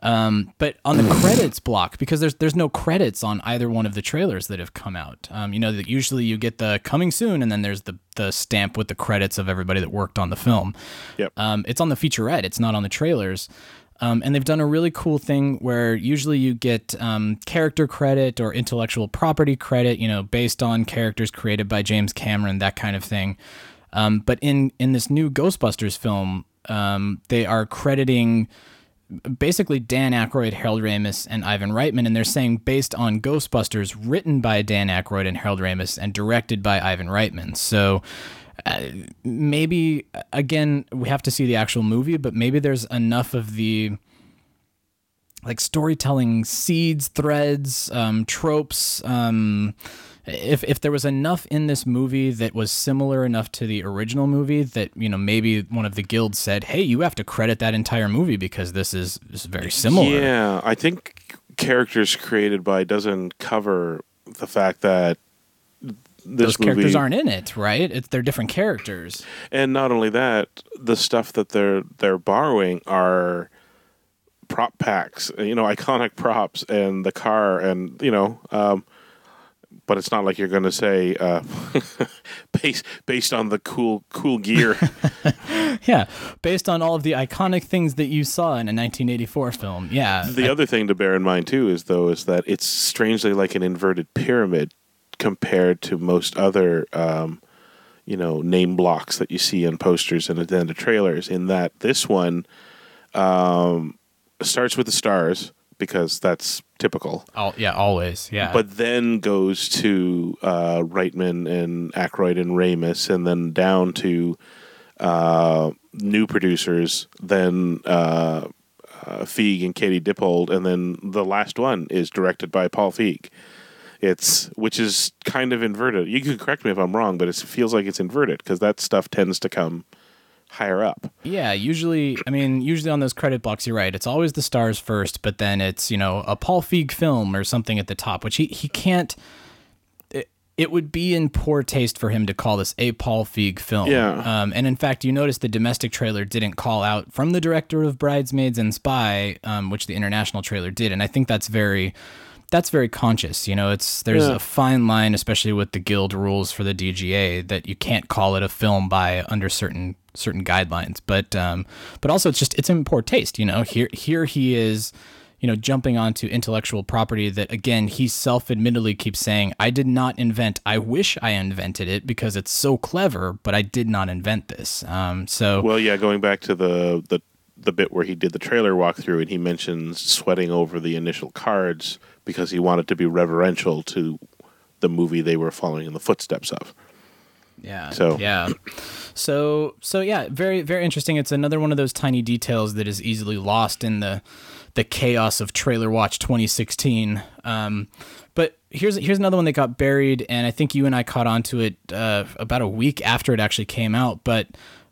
Um, but on the credits block, because there's there's no credits on either one of the trailers that have come out. Um, you know that usually you get the coming soon, and then there's the the stamp with the credits of everybody that worked on the film. Yep. Um, it's on the featurette. It's not on the trailers. Um, and they've done a really cool thing where usually you get um, character credit or intellectual property credit, you know, based on characters created by James Cameron, that kind of thing. Um, but in in this new Ghostbusters film, um, they are crediting basically Dan Aykroyd, Harold Ramis, and Ivan Reitman, and they're saying based on Ghostbusters, written by Dan Aykroyd and Harold Ramis, and directed by Ivan Reitman. So uh, maybe again we have to see the actual movie, but maybe there's enough of the like storytelling seeds, threads, um, tropes. Um, if if there was enough in this movie that was similar enough to the original movie that you know maybe one of the guilds said, "Hey, you have to credit that entire movie because this is, this is very similar." Yeah, I think characters created by doesn't cover the fact that this Those characters movie- aren't in it, right? It's they're different characters. And not only that, the stuff that they're they're borrowing are prop packs, you know, iconic props, and the car, and you know, um, but it's not like you're going to say uh, [laughs] based based on the cool cool gear. [laughs] Yeah, based on all of the iconic things that you saw in a 1984 film. Yeah, the other thing to bear in mind too is though is that it's strangely like an inverted pyramid compared to most other um, you know name blocks that you see on posters and at the trailers in that this one um, starts with the stars because that's typical Al- yeah, always. Yeah, but then goes to uh, Reitman and Aykroyd and Ramis, and then down to uh, new producers, then uh, uh, Feig and Katie Dippold, and then the last one is directed by Paul Feig. It's which is kind of inverted. You can correct me if I'm wrong, but it feels like it's inverted because that stuff tends to come higher up. Yeah, usually, I mean, usually on those credit blocks, you're right. It's always the stars first, but then it's, you know, a Paul Feig film or something at the top, which he, he can't. It, it would be in poor taste for him to call this a Paul Feig film. Yeah. Um, and in fact, you notice the domestic trailer didn't call out from the director of Bridesmaids and Spy, um, which the international trailer did. And I think that's very. That's very conscious, you know. It's there's Yeah. a fine line, especially with the guild rules for the DGA, that you can't call it a film by under certain certain guidelines. But um, but also it's just it's in poor taste, you know. Here here he is, you know, jumping onto intellectual property that again he self admittedly keeps saying, I did not invent. I wish I invented it because it's so clever, but I did not invent this. Um, so Well, yeah, going back to the the the bit where he did the trailer walkthrough and he mentions sweating over the initial cards because he wanted to be reverential to the movie they were following in the footsteps of. Yeah. So- yeah. So so yeah, very very interesting. It's another one of those tiny details that is easily lost in the the chaos of Trailer Watch 2016. Um, but here's here's another one that got buried, and I think you and I caught onto it uh, about a week after it actually came out. But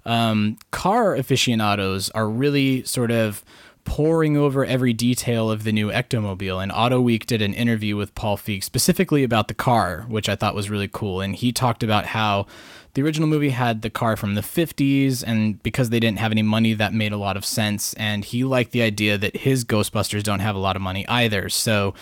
um, car aficionados are really sort of poring over every detail of the new Ectomobile. And Auto Week did an interview with Paul Feig specifically about the car, which I thought was really cool. And he talked about how the original movie had the car from the 50s, and because they didn't have any money, that made a lot of sense. And he liked the idea that his Ghostbusters don't have a lot of money either. So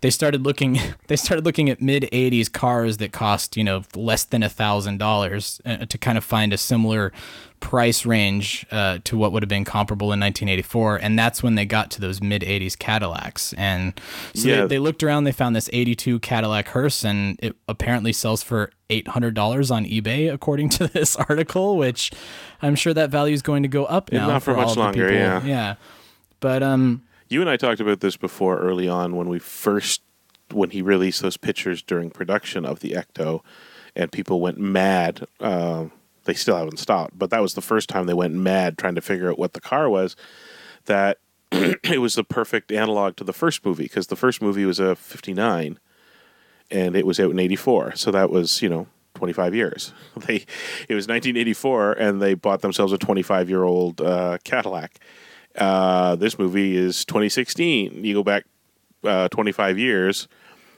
they started looking [laughs] they started looking at mid 80s cars that cost you know less than a thousand dollars uh, to kind of find a similar price range uh, to what would have been comparable in 1984 and that's when they got to those mid 80s cadillacs and so Yeah. they, they looked around they found this 82 cadillac hearse and it apparently sells for $800 on ebay according to [laughs] this article which i'm sure that value is going to go up Yeah, now not for all much longer, people. yeah. yeah but um You and I talked about this before early on when we first when he released those pictures during production of the Ecto, and people went mad. Uh, they still haven't stopped, but that was the first time they went mad trying to figure out what the car was. That [clears throat] it was the perfect analog to the first movie because the first movie was a '59, and it was out in '84. So that was you know 25 years. [laughs] They it was 1984, and they bought themselves a 25 year old uh, Cadillac. Uh, this movie is 2016. You go back uh, 25 years,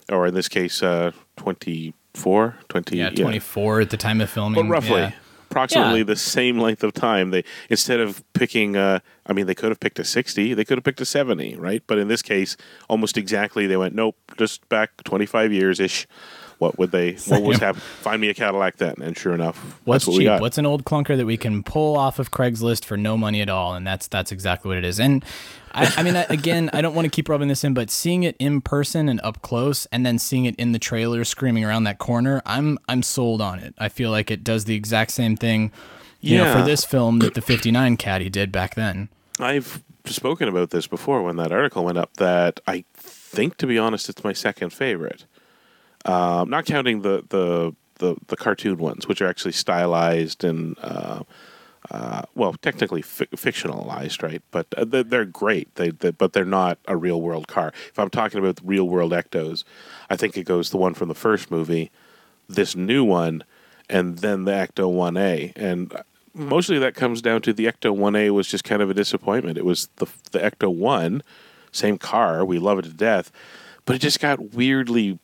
or in this case, uh, 24, 20. yeah 24 at the time of filming But roughly, yeah. Approximately Yeah. the same length of time. They instead of picking, uh, I mean, they could have picked a 60. They could have picked a 70, right? But in this case, almost exactly, they went nope, just back 25 years ish. What would they? What was happening? Find me a Cadillac then, and sure enough, What's what cheap? What's an old clunker that we can pull off of Craigslist for no money at all? And that's that's exactly what it is. And I, I mean, I- again, I don't want to keep rubbing this in, but seeing it in person and up close, and then seeing it in the trailer screaming around that corner, I'm I'm sold on it. I feel like it does the exact same thing, you know, for this film that the '59 Caddy did back then. I've spoken about this before when that article went up. That I think, to be honest, it's my second favorite. Um, not counting the, the the the cartoon ones, which are actually stylized and uh, uh, well, technically fi- fictionalized, right? But uh, they're, they're great. They, they but they're not a real world car. If I'm talking about real world Ectos, I think it goes the one from the first movie, this new one, and then the Ecto One A, and mostly that comes down to the Ecto One A was just kind of a disappointment. It was the the Ecto One, same car, we love it to death, but it just got weirdly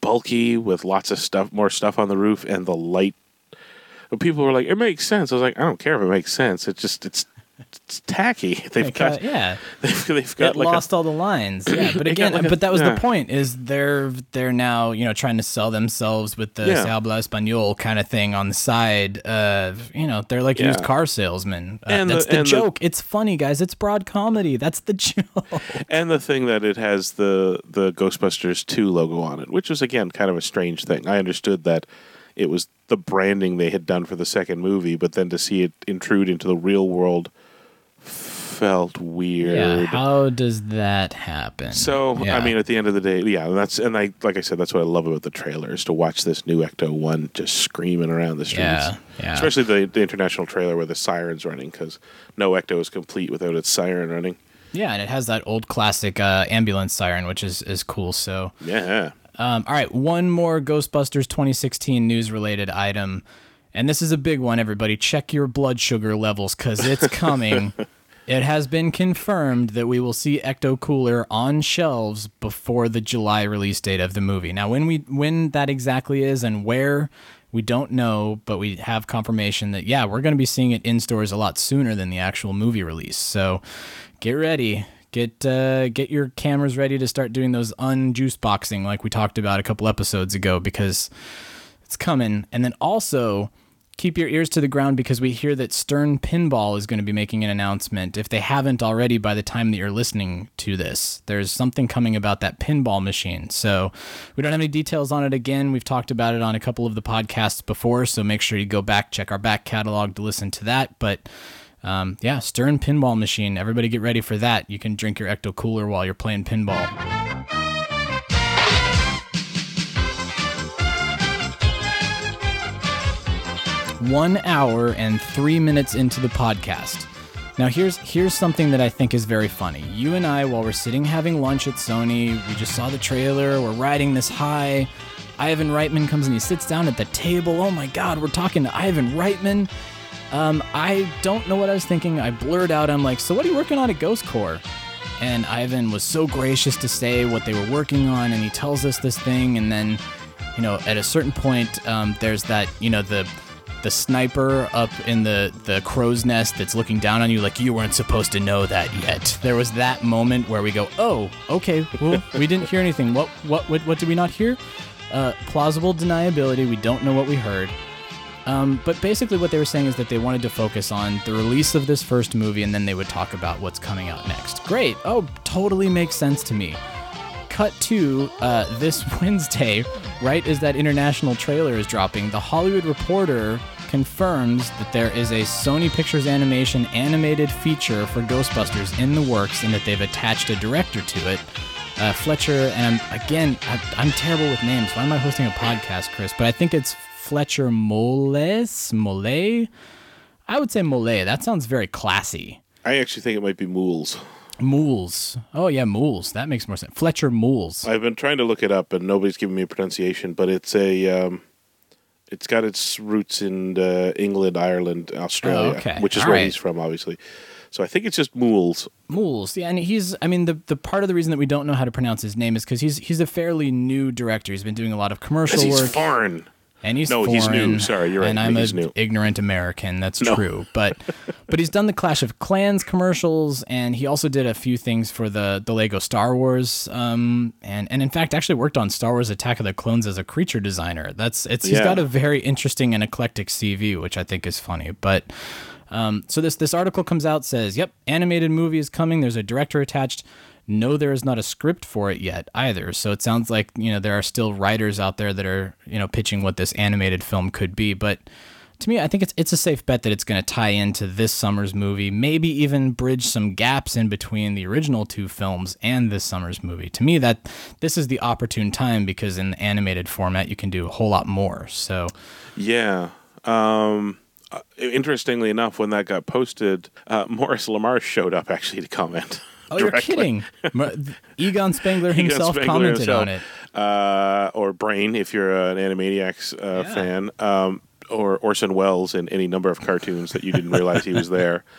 bulky with lots of stuff, more stuff on the roof, and the light. But people were like, "It makes sense." I was like, "I don't care if it makes sense. It's just it's it's tacky." [laughs] [laughs] They've It got yeah. they've, they've got it like a- lost all the lines. [clears throat] Yeah, but again, like a- but that was yeah. the point. Is they're they're now you know trying to sell themselves with the Yeah. Se habla español kind of thing on the side. Of you know, they're like Yeah. used car salesmen. Uh, And the- that's the, the- joke. it's funny, guys. It's broad comedy. That's the [laughs] joke. and the thing that it has the the Ghostbusters 2 logo on it, which was again kind of a strange thing. I understood that it was the branding they had done for the second movie, but then to see it intrude into the real world felt weird. Yeah, how does that happen? So Yeah. I mean, at the end of the day, yeah, and that's and I like I said, that's what I love about the trailer is to watch this new Ecto One just screaming around the streets. Yeah, yeah. Especially the the international trailer where the siren's running because no Ecto is complete without its siren running. Yeah, and it has that old classic uh, ambulance siren, which is is cool. So Yeah. Um, all right, one more Ghostbusters 2016 news related item. And this is a big one, everybody. Check your blood sugar levels because it's [laughs] coming. it has been confirmed that we will see Ecto Cooler on shelves before the July release date of the movie. Now, when we when that exactly is and where, we don't know, but we have confirmation that yeah, we're going to be seeing it in stores a lot sooner than the actual movie release. So, get ready. Get uh, get your cameras ready to start doing those unjuice boxing like we talked about a couple episodes ago because it's coming. And then also keep your ears to the ground because we hear that Stern Pinball is going to be making an announcement. If they haven't already by the time that you're listening to this, there's something coming about that pinball machine. So we don't have any details on it again. We've talked about it on a couple of the podcasts before, so make sure you go back, check our back catalog to listen to that. But Um, yeah, Stern Pinball Machine. Everybody get ready for that. You can drink your Ecto Cooler while you're playing pinball. One hour and three minutes into the podcast. Now here's here's something that I think is very funny. You and I, while we're sitting having lunch at Sony, we just saw the trailer. We're riding this high. Ivan Reitman comes and he sits down at the table. Oh my God, we're talking to Ivan Reitman. Um, I don't know what I was thinking. I blurred out, I'm like, so what are you working on at Ghost Corps? And Ivan was so gracious to say what they were working on, and he tells us this thing, and then, you know, at a certain point, um, there's that, you know, the the sniper up in the the crow's nest that's looking down on you like you weren't supposed to know that yet. There was that moment where we go, "Oh, okay, well, [laughs] we didn't hear anything. What what what, what did we not hear?" Uh, plausible deniability. We don't know what we heard. Um, but basically, what they were saying is that they wanted to focus on the release of this first movie, and then they would talk about what's coming out next. Great. Oh, totally makes sense to me. Cut to uh, this [laughs] Wednesday, right as that international trailer is dropping, The Hollywood Reporter confirms that there is a Sony Pictures Animation animated feature for Ghostbusters in the works and that they've attached a director to it. Uh, Fletcher, and I'm, again, I, I'm terrible with names. Why am I hosting a podcast, Chris? But I think it's Fletcher Moles? Mole? I would say Mole. That sounds very classy. I actually think it might be Mools. Mools. Oh, yeah, Mools. That makes more sense. Fletcher Mools. I've been trying to look it up, and nobody's giving me a pronunciation. But it's a, um, it's got its roots in uh, England, Ireland, Australia, Oh, okay. which is All where right. he's from, obviously. So I think it's just Mools. Mools, yeah, and he's. I mean, the the part of the reason that we don't know how to pronounce his name is because he's he's a fairly new director. He's been doing a lot of commercial he's work. foreign. And he's No, foreign, he's new. Sorry, you're right. And I'm an new. ignorant American. That's No. true. But [laughs] but he's done the Clash of Clans commercials, and he also did a few things for the the Lego Star Wars. Um, and and in fact, actually worked on Star Wars: Attack of the Clones as a creature designer. That's it's he's Yeah. got a very interesting and eclectic CV, which I think is funny. But um, so this this article comes out says, "Yep, animated movie is coming. There's a director attached." No, there is not a script for it yet either. So it sounds like you know there are still writers out there that are you know pitching what this animated film could be. But to me, I think it's it's a safe bet that it's going to tie into this summer's movie. Maybe even bridge some gaps in between the original two films and this summer's movie. To me, that this is the opportune time because in the animated format you can do a whole lot more. So Yeah. Um, uh, interestingly enough, when that got posted, uh, [laughs] Maurice LaMarche showed up actually to comment. Oh, you're kidding! [laughs] Egon Spengler Egon himself Spengler commented himself. on it. Uh, or Brain, if you're an Animaniacs uh, Yeah. fan, um, or Orson Welles in any number of cartoons that you didn't realize he was there. [laughs]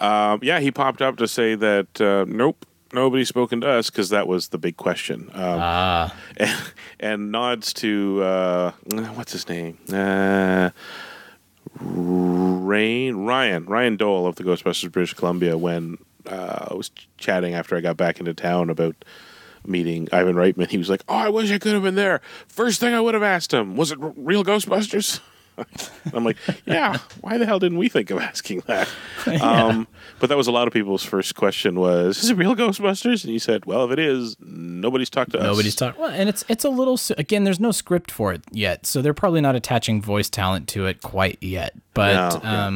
Um, yeah, he popped up to say that uh, nope, nobody's spoken to us because that was the big question. Um, ah. and, [laughs] and nods to uh, what's his name? Uh, Rain Ryan Ryan Dole of the Ghostbusters British Columbia when uh, I was chatting after I got back into town about meeting Ivan Reitman. He was like, "Oh, I wish I could have been there. First thing I would have asked him was it r- real Ghostbusters." [laughs] I'm like, "Yeah, why the hell didn't we think of asking that?" [laughs] Yeah. Um, but that was a lot of people's first question was, "Is it real Ghostbusters?" And he said, "Well, if it is, nobody's talked to us." Nobody's talked." Well, and it's it's a little again. There's no script for it yet, so they're probably not attaching voice talent to it quite yet. But No, yeah.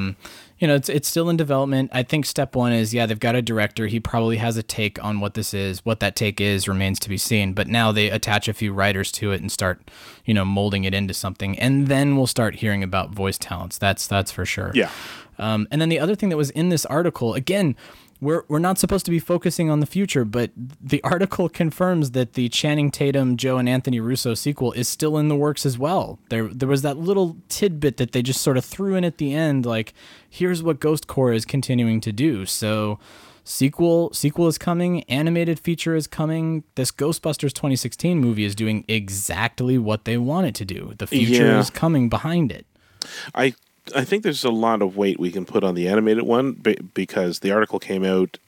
You know, it's it's still in development. I think step one is yeah, they've got a director. He probably has a take on what this is. What that take is remains to be seen. But now they attach a few writers to it and start, you know, molding it into something, and then we'll start hearing about voice talents. That's that's for sure. Yeah. Um, and then the other thing that was in this article, again, we're, we're not supposed to be focusing on the future, but the article [laughs] confirms that the Channing Tatum, Joe, and Anthony Russo sequel is still in the works as well. There, there was that little tidbit that they just sort of threw in at the end, like, here's what Ghost Corps is continuing to do. So, sequel sequel is coming, animated feature is coming. This Ghostbusters 2016 movie is doing exactly what they want it to do. The future Yeah. is coming behind it. I I think there's a lot of weight we can put on the animated one because the article came out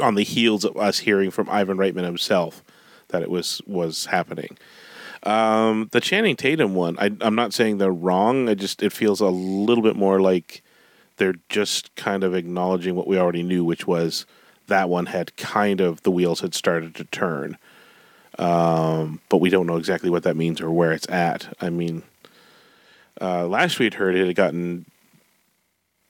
on the heels of us hearing from Ivan Reitman himself that it was was happening. Um, the Channing Tatum one, I, I'm not saying they're wrong. I just it feels a little bit more like they're just kind of acknowledging what we already knew, which was that one had kind of the wheels had started to turn. Um, but we don't know exactly what that means or where it's at. I mean, uh, last we'd heard it had gotten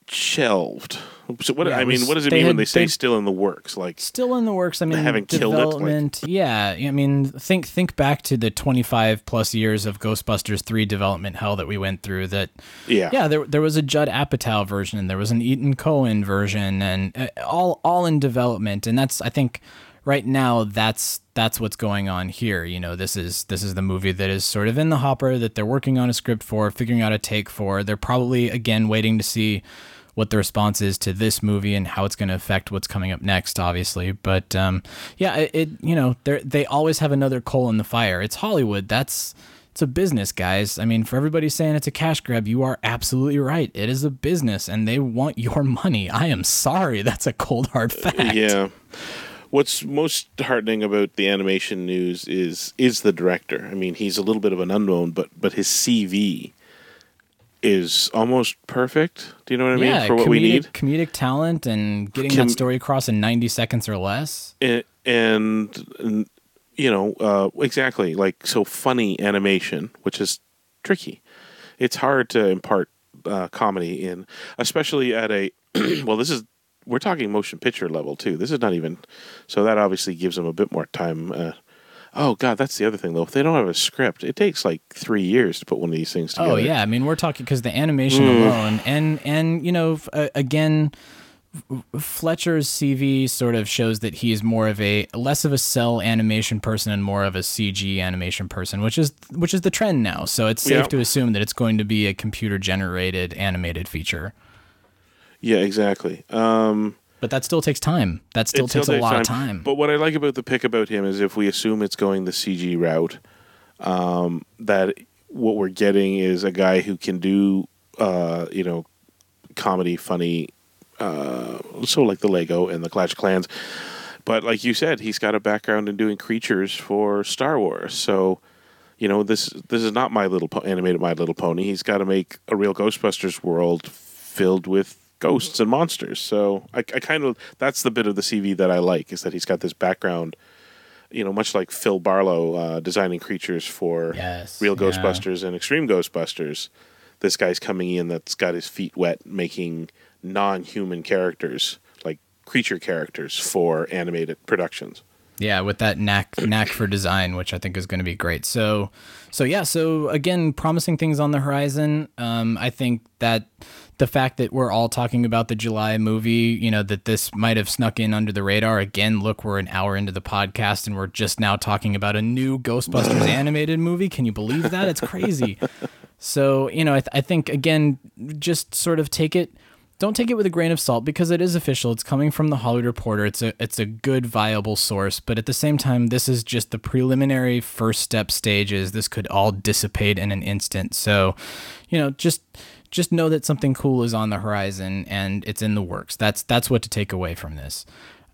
shelved So what Yeah, I mean, was- what does it mean when they say still in the works? Like still in the works. I mean, haven't killed it, like- development. yeah, I mean, think think back to the 25 plus years of Ghostbusters 3 development hell that we went through. That Yeah. yeah, there there was a Judd Apatow version, and there was an Ethan Cohen version, and uh, all all in development. And that's I think right now that's that's what's going on here. You know, this is this is the movie that is sort of in the hopper that they're working on a script for, figuring out a take for. They're probably again waiting to see what the response is to this movie and how it's going to affect what's coming up next, obviously. But um, yeah, it, it you know they they always have another coal in the fire. It's Hollywood. That's it's a business, guys. I mean, for everybody saying it's a cash grab, you are absolutely right. It is a business, and they want your [laughs] money. I am sorry, that's a cold hard fact. Yeah. What's most heartening about the animation news is is the director. I mean, he's a little bit of an unknown, but but his CV is almost perfect. Do you know what I mean? yeah, For what comedic, we need. comedic talent and getting Com- that story across in 90 seconds or less. and, and, and you know uh, exactly like so funny animation which is tricky it's hard to impart uh, comedy in especially at a [clears throat] well this is we're talking motion picture level too this is not even so that obviously gives them a bit more time uh, oh god that's the other thing though if they don't have a script it takes like three years to put one of these things together Oh yeah, I mean we're talking because the animation Mm. alone, and and you know f- uh, again, Fletcher's CV sort of shows that he's more of a less of a cell animation person and more of a CG animation person, which is which is the trend now. So it's safe Yeah. to assume that it's going to be a computer generated animated feature. Yeah exactly um But that still takes time. That still takes a lot of time. But what I like about the pick about him is if we assume it's going the CG route, um, that what we're getting is a guy who can do, uh, you know, comedy, funny, uh, so like the Lego and the Clash of Clans. But like you said, he's got a background in doing creatures for Star Wars, so. You know this. This is not my little po- animated My Little Pony. He's got to make a real Ghostbusters world filled with ghosts and monsters. So I, I kind of that's the bit of the CV that I like is that he's got this background. You know, much like Phil Barlow uh, designing creatures for Yes, real yeah. Ghostbusters and Extreme Ghostbusters. This guy's coming in that's got his feet wet, making non-human characters like creature characters for animated productions. Yeah, with that knack [clears throat] knack for design, which I think is going to be great. So, so yeah, so again, promising things on the horizon. Um, I think that the fact that we're all talking about the July movie, you know, that this might have snuck in under the radar. Again, look, we're an hour into the podcast and we're just now talking about a new Ghostbusters [laughs] animated movie. Can you believe that? It's crazy. So, you know, I, th- I think again, just sort of take it. Don't take it with a grain of salt because it is official. It's coming from the Hollywood Reporter. It's a it's a good viable source, but at the same time, this is just the preliminary first step stages. This could all dissipate in an instant. So, you know, just just know that something cool is on the horizon and it's in the works. That's that's what to take away from this.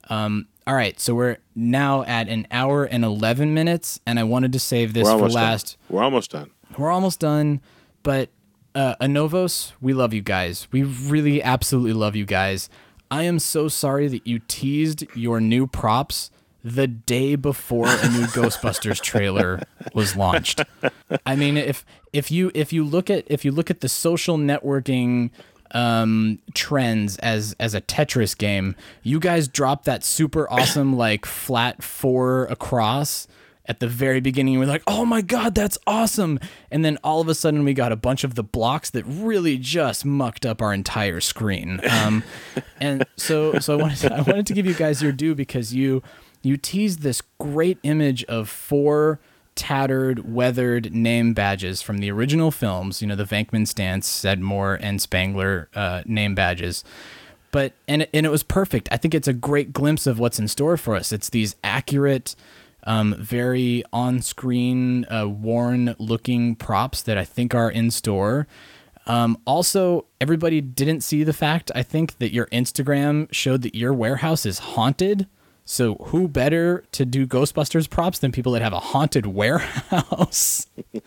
Um, all right, so we're now at an hour and eleven minutes, and I wanted to save this for almost done. last. We're almost done. We're almost done, but uh, Anovos, we love you guys. We really absolutely love you guys. I am so sorry that you teased your new props the day before a new [laughs] Ghostbusters trailer was launched. I mean, if if you if you look at if you look at the social networking um trends as as a Tetris game, you guys dropped that super awesome [coughs] like flat four across at the very beginning we're like oh my god that's awesome and then all of a sudden we got a bunch of the blocks that really just mucked up our entire screen um, and so so I wanted to, I wanted to give you guys your due because you you teased this great image of four tattered weathered name badges from the original films you know the Venkman Stantz Zeddemore and Spengler uh, name badges but and and it was perfect. I think it's a great glimpse of what's in store for us. It's these accurate, um, very on-screen, uh, worn-looking props that I think are in store. Um, also, everybody didn't see the fact. I think that your Instagram showed that your warehouse is haunted. So who better to do Ghostbusters props than people that have a haunted warehouse? [laughs]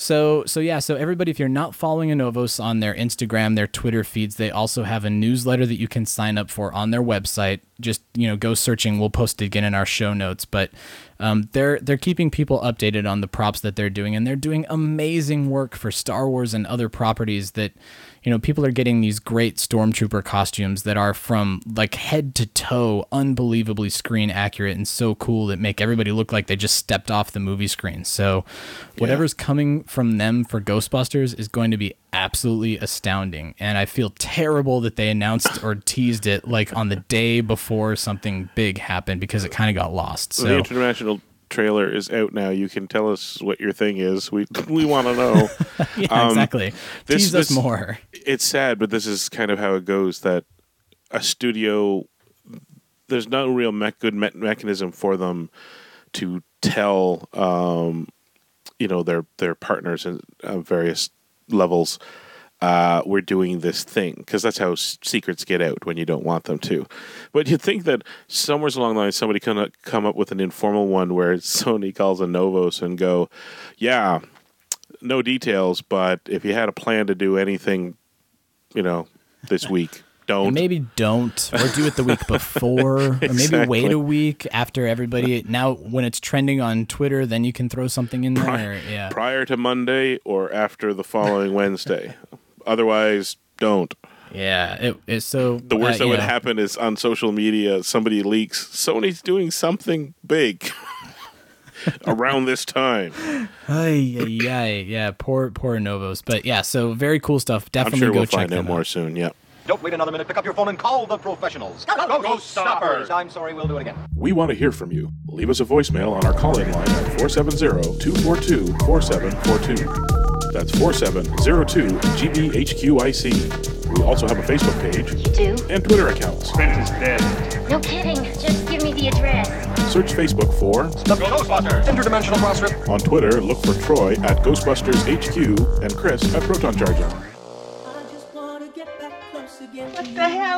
So so yeah, so everybody, if you're not following Anovos on their Instagram, their Twitter feeds, they also have a newsletter that you can sign up for on their website. Just you know, go searching. We'll post it again in our show notes. But um, they're they're keeping people updated on the props that they're doing, and they're doing amazing work for Star Wars and other properties that, you you know, people are getting these great stormtrooper costumes that are from like head to toe, unbelievably screen accurate and so cool that make everybody look like they just stepped off the movie screen. So, whatever's coming from them for Ghostbusters is going to be absolutely astounding. And I feel terrible that they announced or teased it like on the day before something big happened because it kind of got lost. the So, international trailer is out now. You can tell us what your thing is. We [laughs] we want to know. [laughs] Yeah, exactly. Tease us more. It's sad, but this is kind of how it goes. That a studio, there's no real me- good me- mechanism for them to tell, um, you know, their their partners at uh, various levels. Uh, we're doing this thing because that's how s- secrets get out when you don't want them to. But you'd think that somewhere along the line somebody can come up with an informal one where [laughs] Sony calls Anovos and go, "Yeah, no details, but if you had a plan to do anything, you know, this [laughs] week, don't." And maybe don't, or do it the week [laughs] before, or maybe wait a week after everybody. Now, when it's trending on Twitter, then you can throw something in there. yeah, prior to Monday or after the following Wednesday. Otherwise, don't. yeah. It, it's so The worst uh, that you would know, happen is on social media, somebody leaks Sony's doing something big [laughs] around this time. Ay, ay, ay, yeah, poor, poor Novos. But yeah, so very cool stuff. I'm Definitely sure go we'll check find out them more soon. Yeah. Don't wait another minute. Pick up your phone and call the professionals. Go, go, go, stoppers! I'm sorry, we'll do it again. We want to hear from you. Leave us a voicemail on our call-in line at 470-242-4742. That's 4702-GBHQIC. We also have a Facebook page. do? And Twitter accounts. Spence is dead. No kidding. Just give me the address. Search Facebook for The Ghostbusters Interdimensional Crossrip. On Twitter, look for Troy at Ghostbusters HQ and Chris at Proton Charger. What the hell are you doing?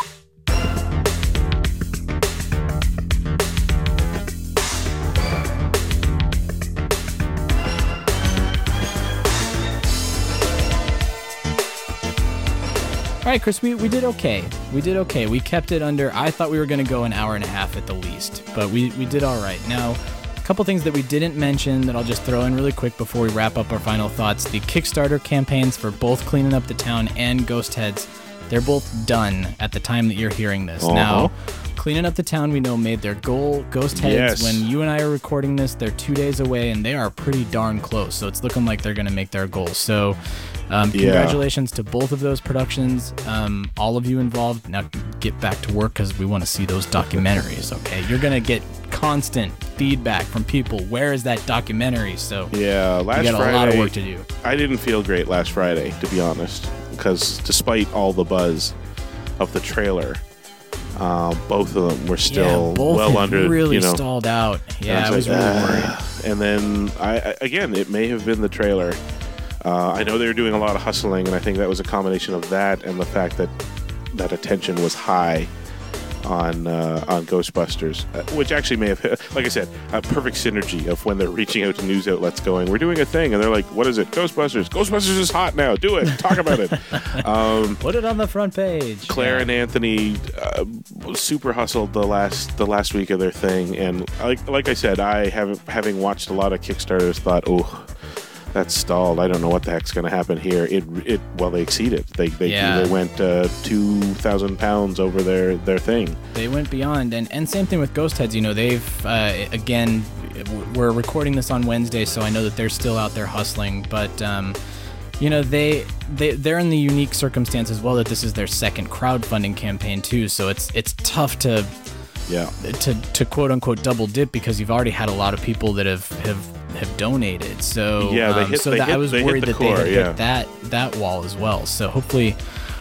All right, Chris, we, we did okay. We did okay. We kept it under, I thought we were going to go an hour and a half at the least, but we, we did all right. Now, a couple things that we didn't mention that I'll just throw in really quick before we wrap up our final thoughts. The Kickstarter campaigns for both Cleaning Up the Town and Ghost Heads, they're both done at the time that you're hearing this. Uh-huh. Now, Cleaning Up the Town, we know, made their goal. Ghost Heads, Yes. when you and I are recording this, they're two days away and they are pretty darn close. So it's looking like they're going to make their goal. So, um, Yeah. congratulations to both of those productions. Um, all of you involved. Now get back to work because we want to see those documentaries. Okay, you're gonna get constant feedback from people. Where is that documentary? So Yeah, last you got Friday. a lot of work to do. I didn't feel great last Friday, to be honest, because despite all the buzz of the trailer, uh, both of them were still yeah, both well under. really you know, stalled out. Yeah, I was like, really worried. "Ah." And then I I- again, it may have been the trailer. Uh, I know they were doing a lot of hustling, and I think that was a combination of that and the fact that that attention was high on uh, on Ghostbusters, uh, which actually may have, [laughs] like I said, a perfect synergy of when they're reaching out to news outlets, going, "We're doing a thing," and they're like, "What is it? Ghostbusters! Ghostbusters is hot now. Do it. Talk about it." [laughs] Um, Put it on the front page. Claire and Anthony uh, super hustled the last the last week of their thing, and like like I said, I haven't having watched a lot of Kickstarters, thought, oh, that's stalled. I don't know what the heck's going to happen here. It it well they exceeded. They they Yeah. they went uh, two thousand pounds over their their thing. They went beyond, and and same thing with Ghost Heads. You know, they've uh, again, we're recording this on Wednesday, so I know that they're still out there hustling, but. Um, you know they they they're in the unique circumstance as well that this is their second crowdfunding campaign too so it's it's tough to yeah to to quote unquote double dip because you've already had a lot of people that have have have donated so Yeah, they um, hit- so they that I hit- was they hit worried the that core, they had yeah. hit that that wall as well so hopefully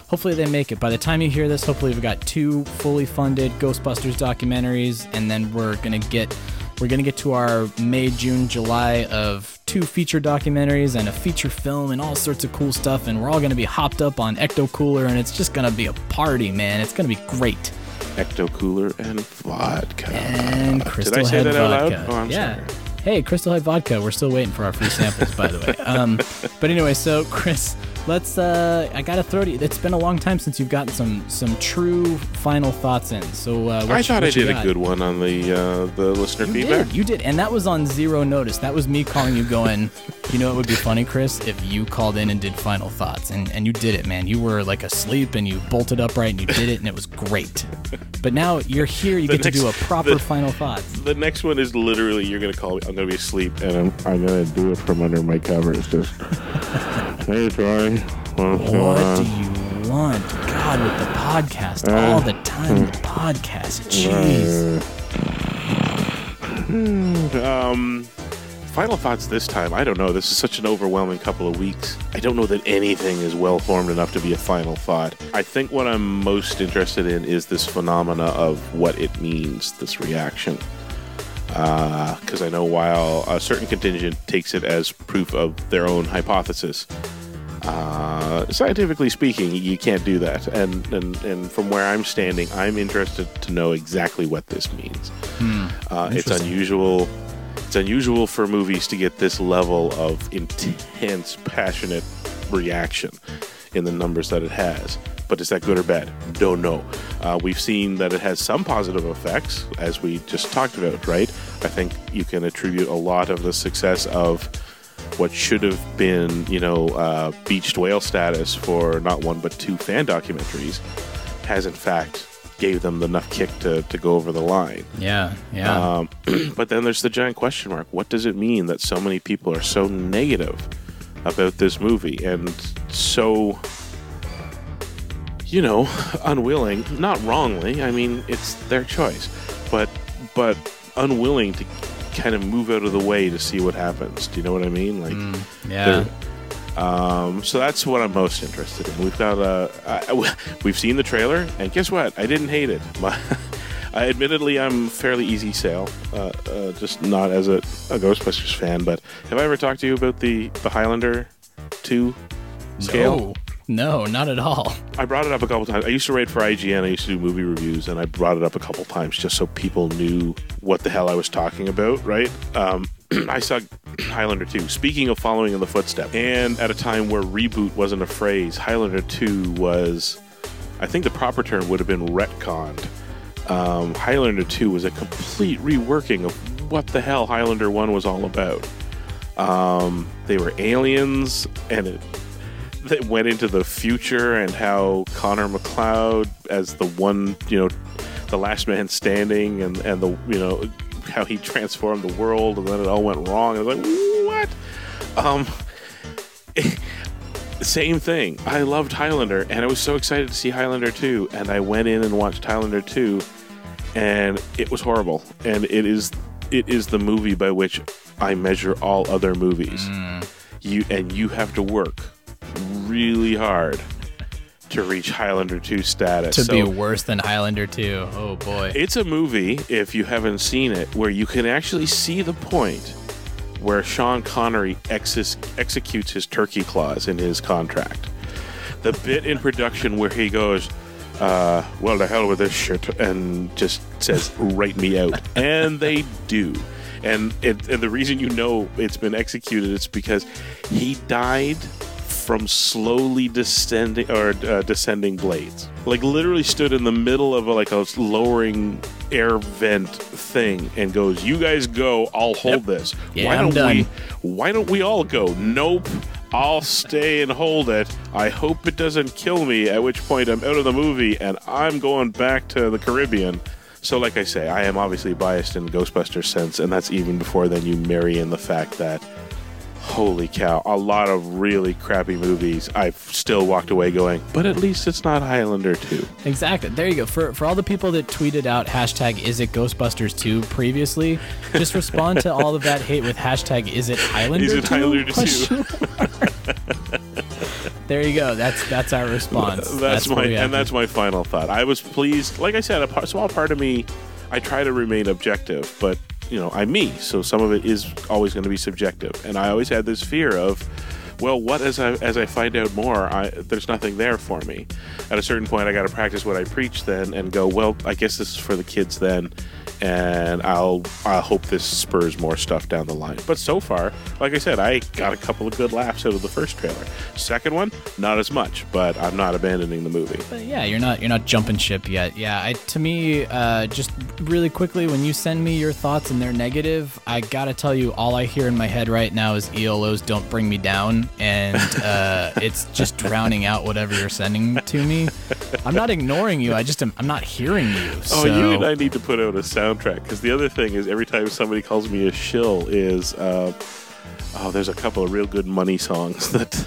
hopefully they make it by the time you hear this hopefully we've got two fully funded ghostbusters documentaries and then we're gonna get we're gonna get to our may june july of two feature documentaries and a feature film and all sorts of cool stuff and we're all gonna be hopped up on ecto cooler and it's just gonna be a party man it's gonna be great Ecto cooler and vodka. and crystal Did I say head that out vodka loud? Oh, I'm yeah sorry. Hey, Crystal Head Vodka. We're still waiting for our free samples, by the way. Um, but anyway, so Chris, let's. Uh, I gotta throw to you. It's been a long time since you've gotten some some true final thoughts in. So uh, I thought I did a good one on the uh, the listener You feedback. did. You did, and that was on zero notice. That was me calling you, going, you know, it would be funny, Chris, if you called in and did final thoughts, and and you did it, man. You were like asleep, and you bolted upright, and you did it, and it was great. But now you're here. You The get to do a proper the- final thoughts. The next one is literally you're gonna call me. I'm gonna be asleep, and I'm I'm gonna do it from under my covers. Just [laughs] hey, Troy. What do you want? God, with the podcast Uh, all the time. The podcast. Jeez. Um, final thoughts this time. I don't know. This is such an overwhelming couple of weeks. I don't know that anything is well formed enough to be a final thought. I think what I'm most interested in is this phenomena of what it means, this reaction. Because I know while a certain contingent takes it as proof of their own hypothesis, uh, scientifically speaking, you can't do that. And, and and from where I'm standing, I'm interested to know exactly what this means. Hmm. Uh, it's unusual. It's unusual for movies to get this level of intense, passionate reaction in the numbers that it has. But is that good or bad? Don't know. Uh, we've seen that it has some positive effects, as we just talked about, right? I think you can attribute a lot of the success of what should have been, you know, uh, beached whale status for not one but two fan documentaries, has in fact gave them the enough kick to, to go over the line. Yeah, yeah. Um, [clears throat] but then there's the giant question mark. What does it mean that so many people are so negative about this movie and so, you know, unwilling? Not wrongly. I mean, it's their choice, but but unwilling to kind of move out of the way to see what happens. Do you know what I mean? Like, yeah. um, so that's what I'm most interested in. We've got I- [laughs] we've seen the trailer, and guess what? I didn't hate it. My, [laughs] I admittedly, I'm fairly easy sale, uh, uh, just not as a, a Ghostbusters fan. But have I ever talked to you about the the Highlander two scale? No, no, not at all. I brought it up a couple times. I used to write for IGN. I used to do movie reviews, and I brought it up a couple times just so people knew what the hell I was talking about. Right? Um, [clears throat] I saw Highlander 2. Speaking of following in the footsteps, and at a time where reboot wasn't a phrase, Highlander 2 was, I think the proper term would have been retconned. Um, Highlander 2 was a complete reworking of what the hell Highlander 1 was all about. Um, they were aliens, and it that went into the future and how Connor MacLeod as the one, you know, the last man standing and, and the, you know, how he transformed the world and then it all went wrong. I was like, what? Um, [laughs] same thing. I loved Highlander and I was so excited to see Highlander 2 and I went in and watched Highlander 2 and it was horrible. And it is it is the movie by which I measure all other movies. You and you have to work really hard to reach Highlander 2 status. To be worse than Highlander 2. Oh boy. it's a movie, if you haven't seen it, where you can actually see the point where Sean Connery ex- executes his turkey clause in his contract. The bit in production where he goes, uh, well, the hell with this shit, and just says, write me out. [laughs] And they do. And, it, and the reason you know it's been executed is because he died from slowly descending or uh, descending blades. Like literally stood in the middle of a, like a lowering air vent thing and goes, "You guys go, I'll hold this." Yeah, why I'm don't done. we? Why don't we all go? Nope. I'll stay and hold it. I hope it doesn't kill me. At which point I'm out of the movie and I'm going back to the Caribbean. So, like I say, I am obviously biased in Ghostbusters sense, and that's even before then you marry in the fact that holy cow, a lot of really crappy movies I've still walked away going, but at least it's not Highlander 2. Exactly. There you go. For for all the people that tweeted out hashtag is it Ghostbusters 2 previously, just respond to all of that hate with hashtag is it Highlander Is it 2? Highlander 2? Question there you go. That's that's our response. That's, my we have and that's my final thought. I was pleased. Like I said, a small part of me, I try to remain objective, but you know, I'm me, so some of it is always going to be subjective. And I always had this fear of, well, what as I as I find out more, I, there's nothing there for me. At a certain point, I got to practice what I preach then, and go, well, I guess this is for the kids then. And I'll I hope this spurs more stuff down the line. But so far, like I said, I got a couple of good laughs out of the first trailer. Second one, not as much, but I'm not abandoning the movie. But yeah, you're not you're not jumping ship yet. Yeah, I, to me, uh, just really quickly, when you send me your thoughts and they're negative, I gotta tell you, all I hear in my head right now is ELO's "Don't Bring Me Down," and uh, it's just drowning out whatever you're sending to me. I'm not ignoring you. I just am, I'm not hearing you. Oh, so- you and I need to put out a soundtrack because the other thing is every time somebody calls me a shill is uh, oh, there's a couple of real good money songs [laughs] that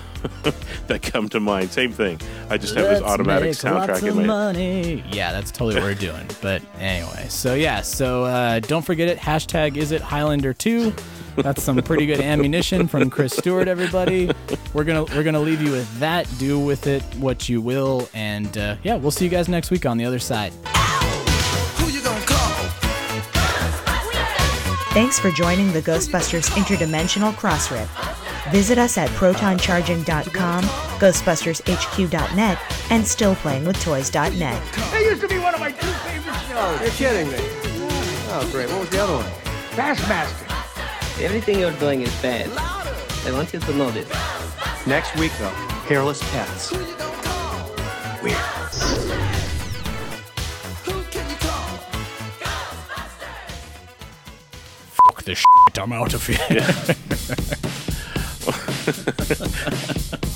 that come to mind. Same thing. I just have this Let's automatic make lots soundtrack in of my head. money. Yeah, that's totally what we're doing. But anyway, so yeah, so uh, don't forget it. Hashtag is it Highlander two. That's some pretty good ammunition from Chris Stewart. Everybody, we're gonna we're gonna leave you with that. Do with it what you will, and uh, yeah, we'll see you guys next week on the other side. Thanks for joining the Ghostbusters Interdimensional Crossrip. Visit us at protoncharging.com, ghostbustershq.net, and stillplayingwithtoys.net. That used to be one of my two favorite shows. You're kidding me. Oh, great. What was the other one? Bassmaster. Everything you're doing is bad. I want you to know this. Next week, though, hairless pets. Weird. This shit. I'm out of here. [laughs] [laughs]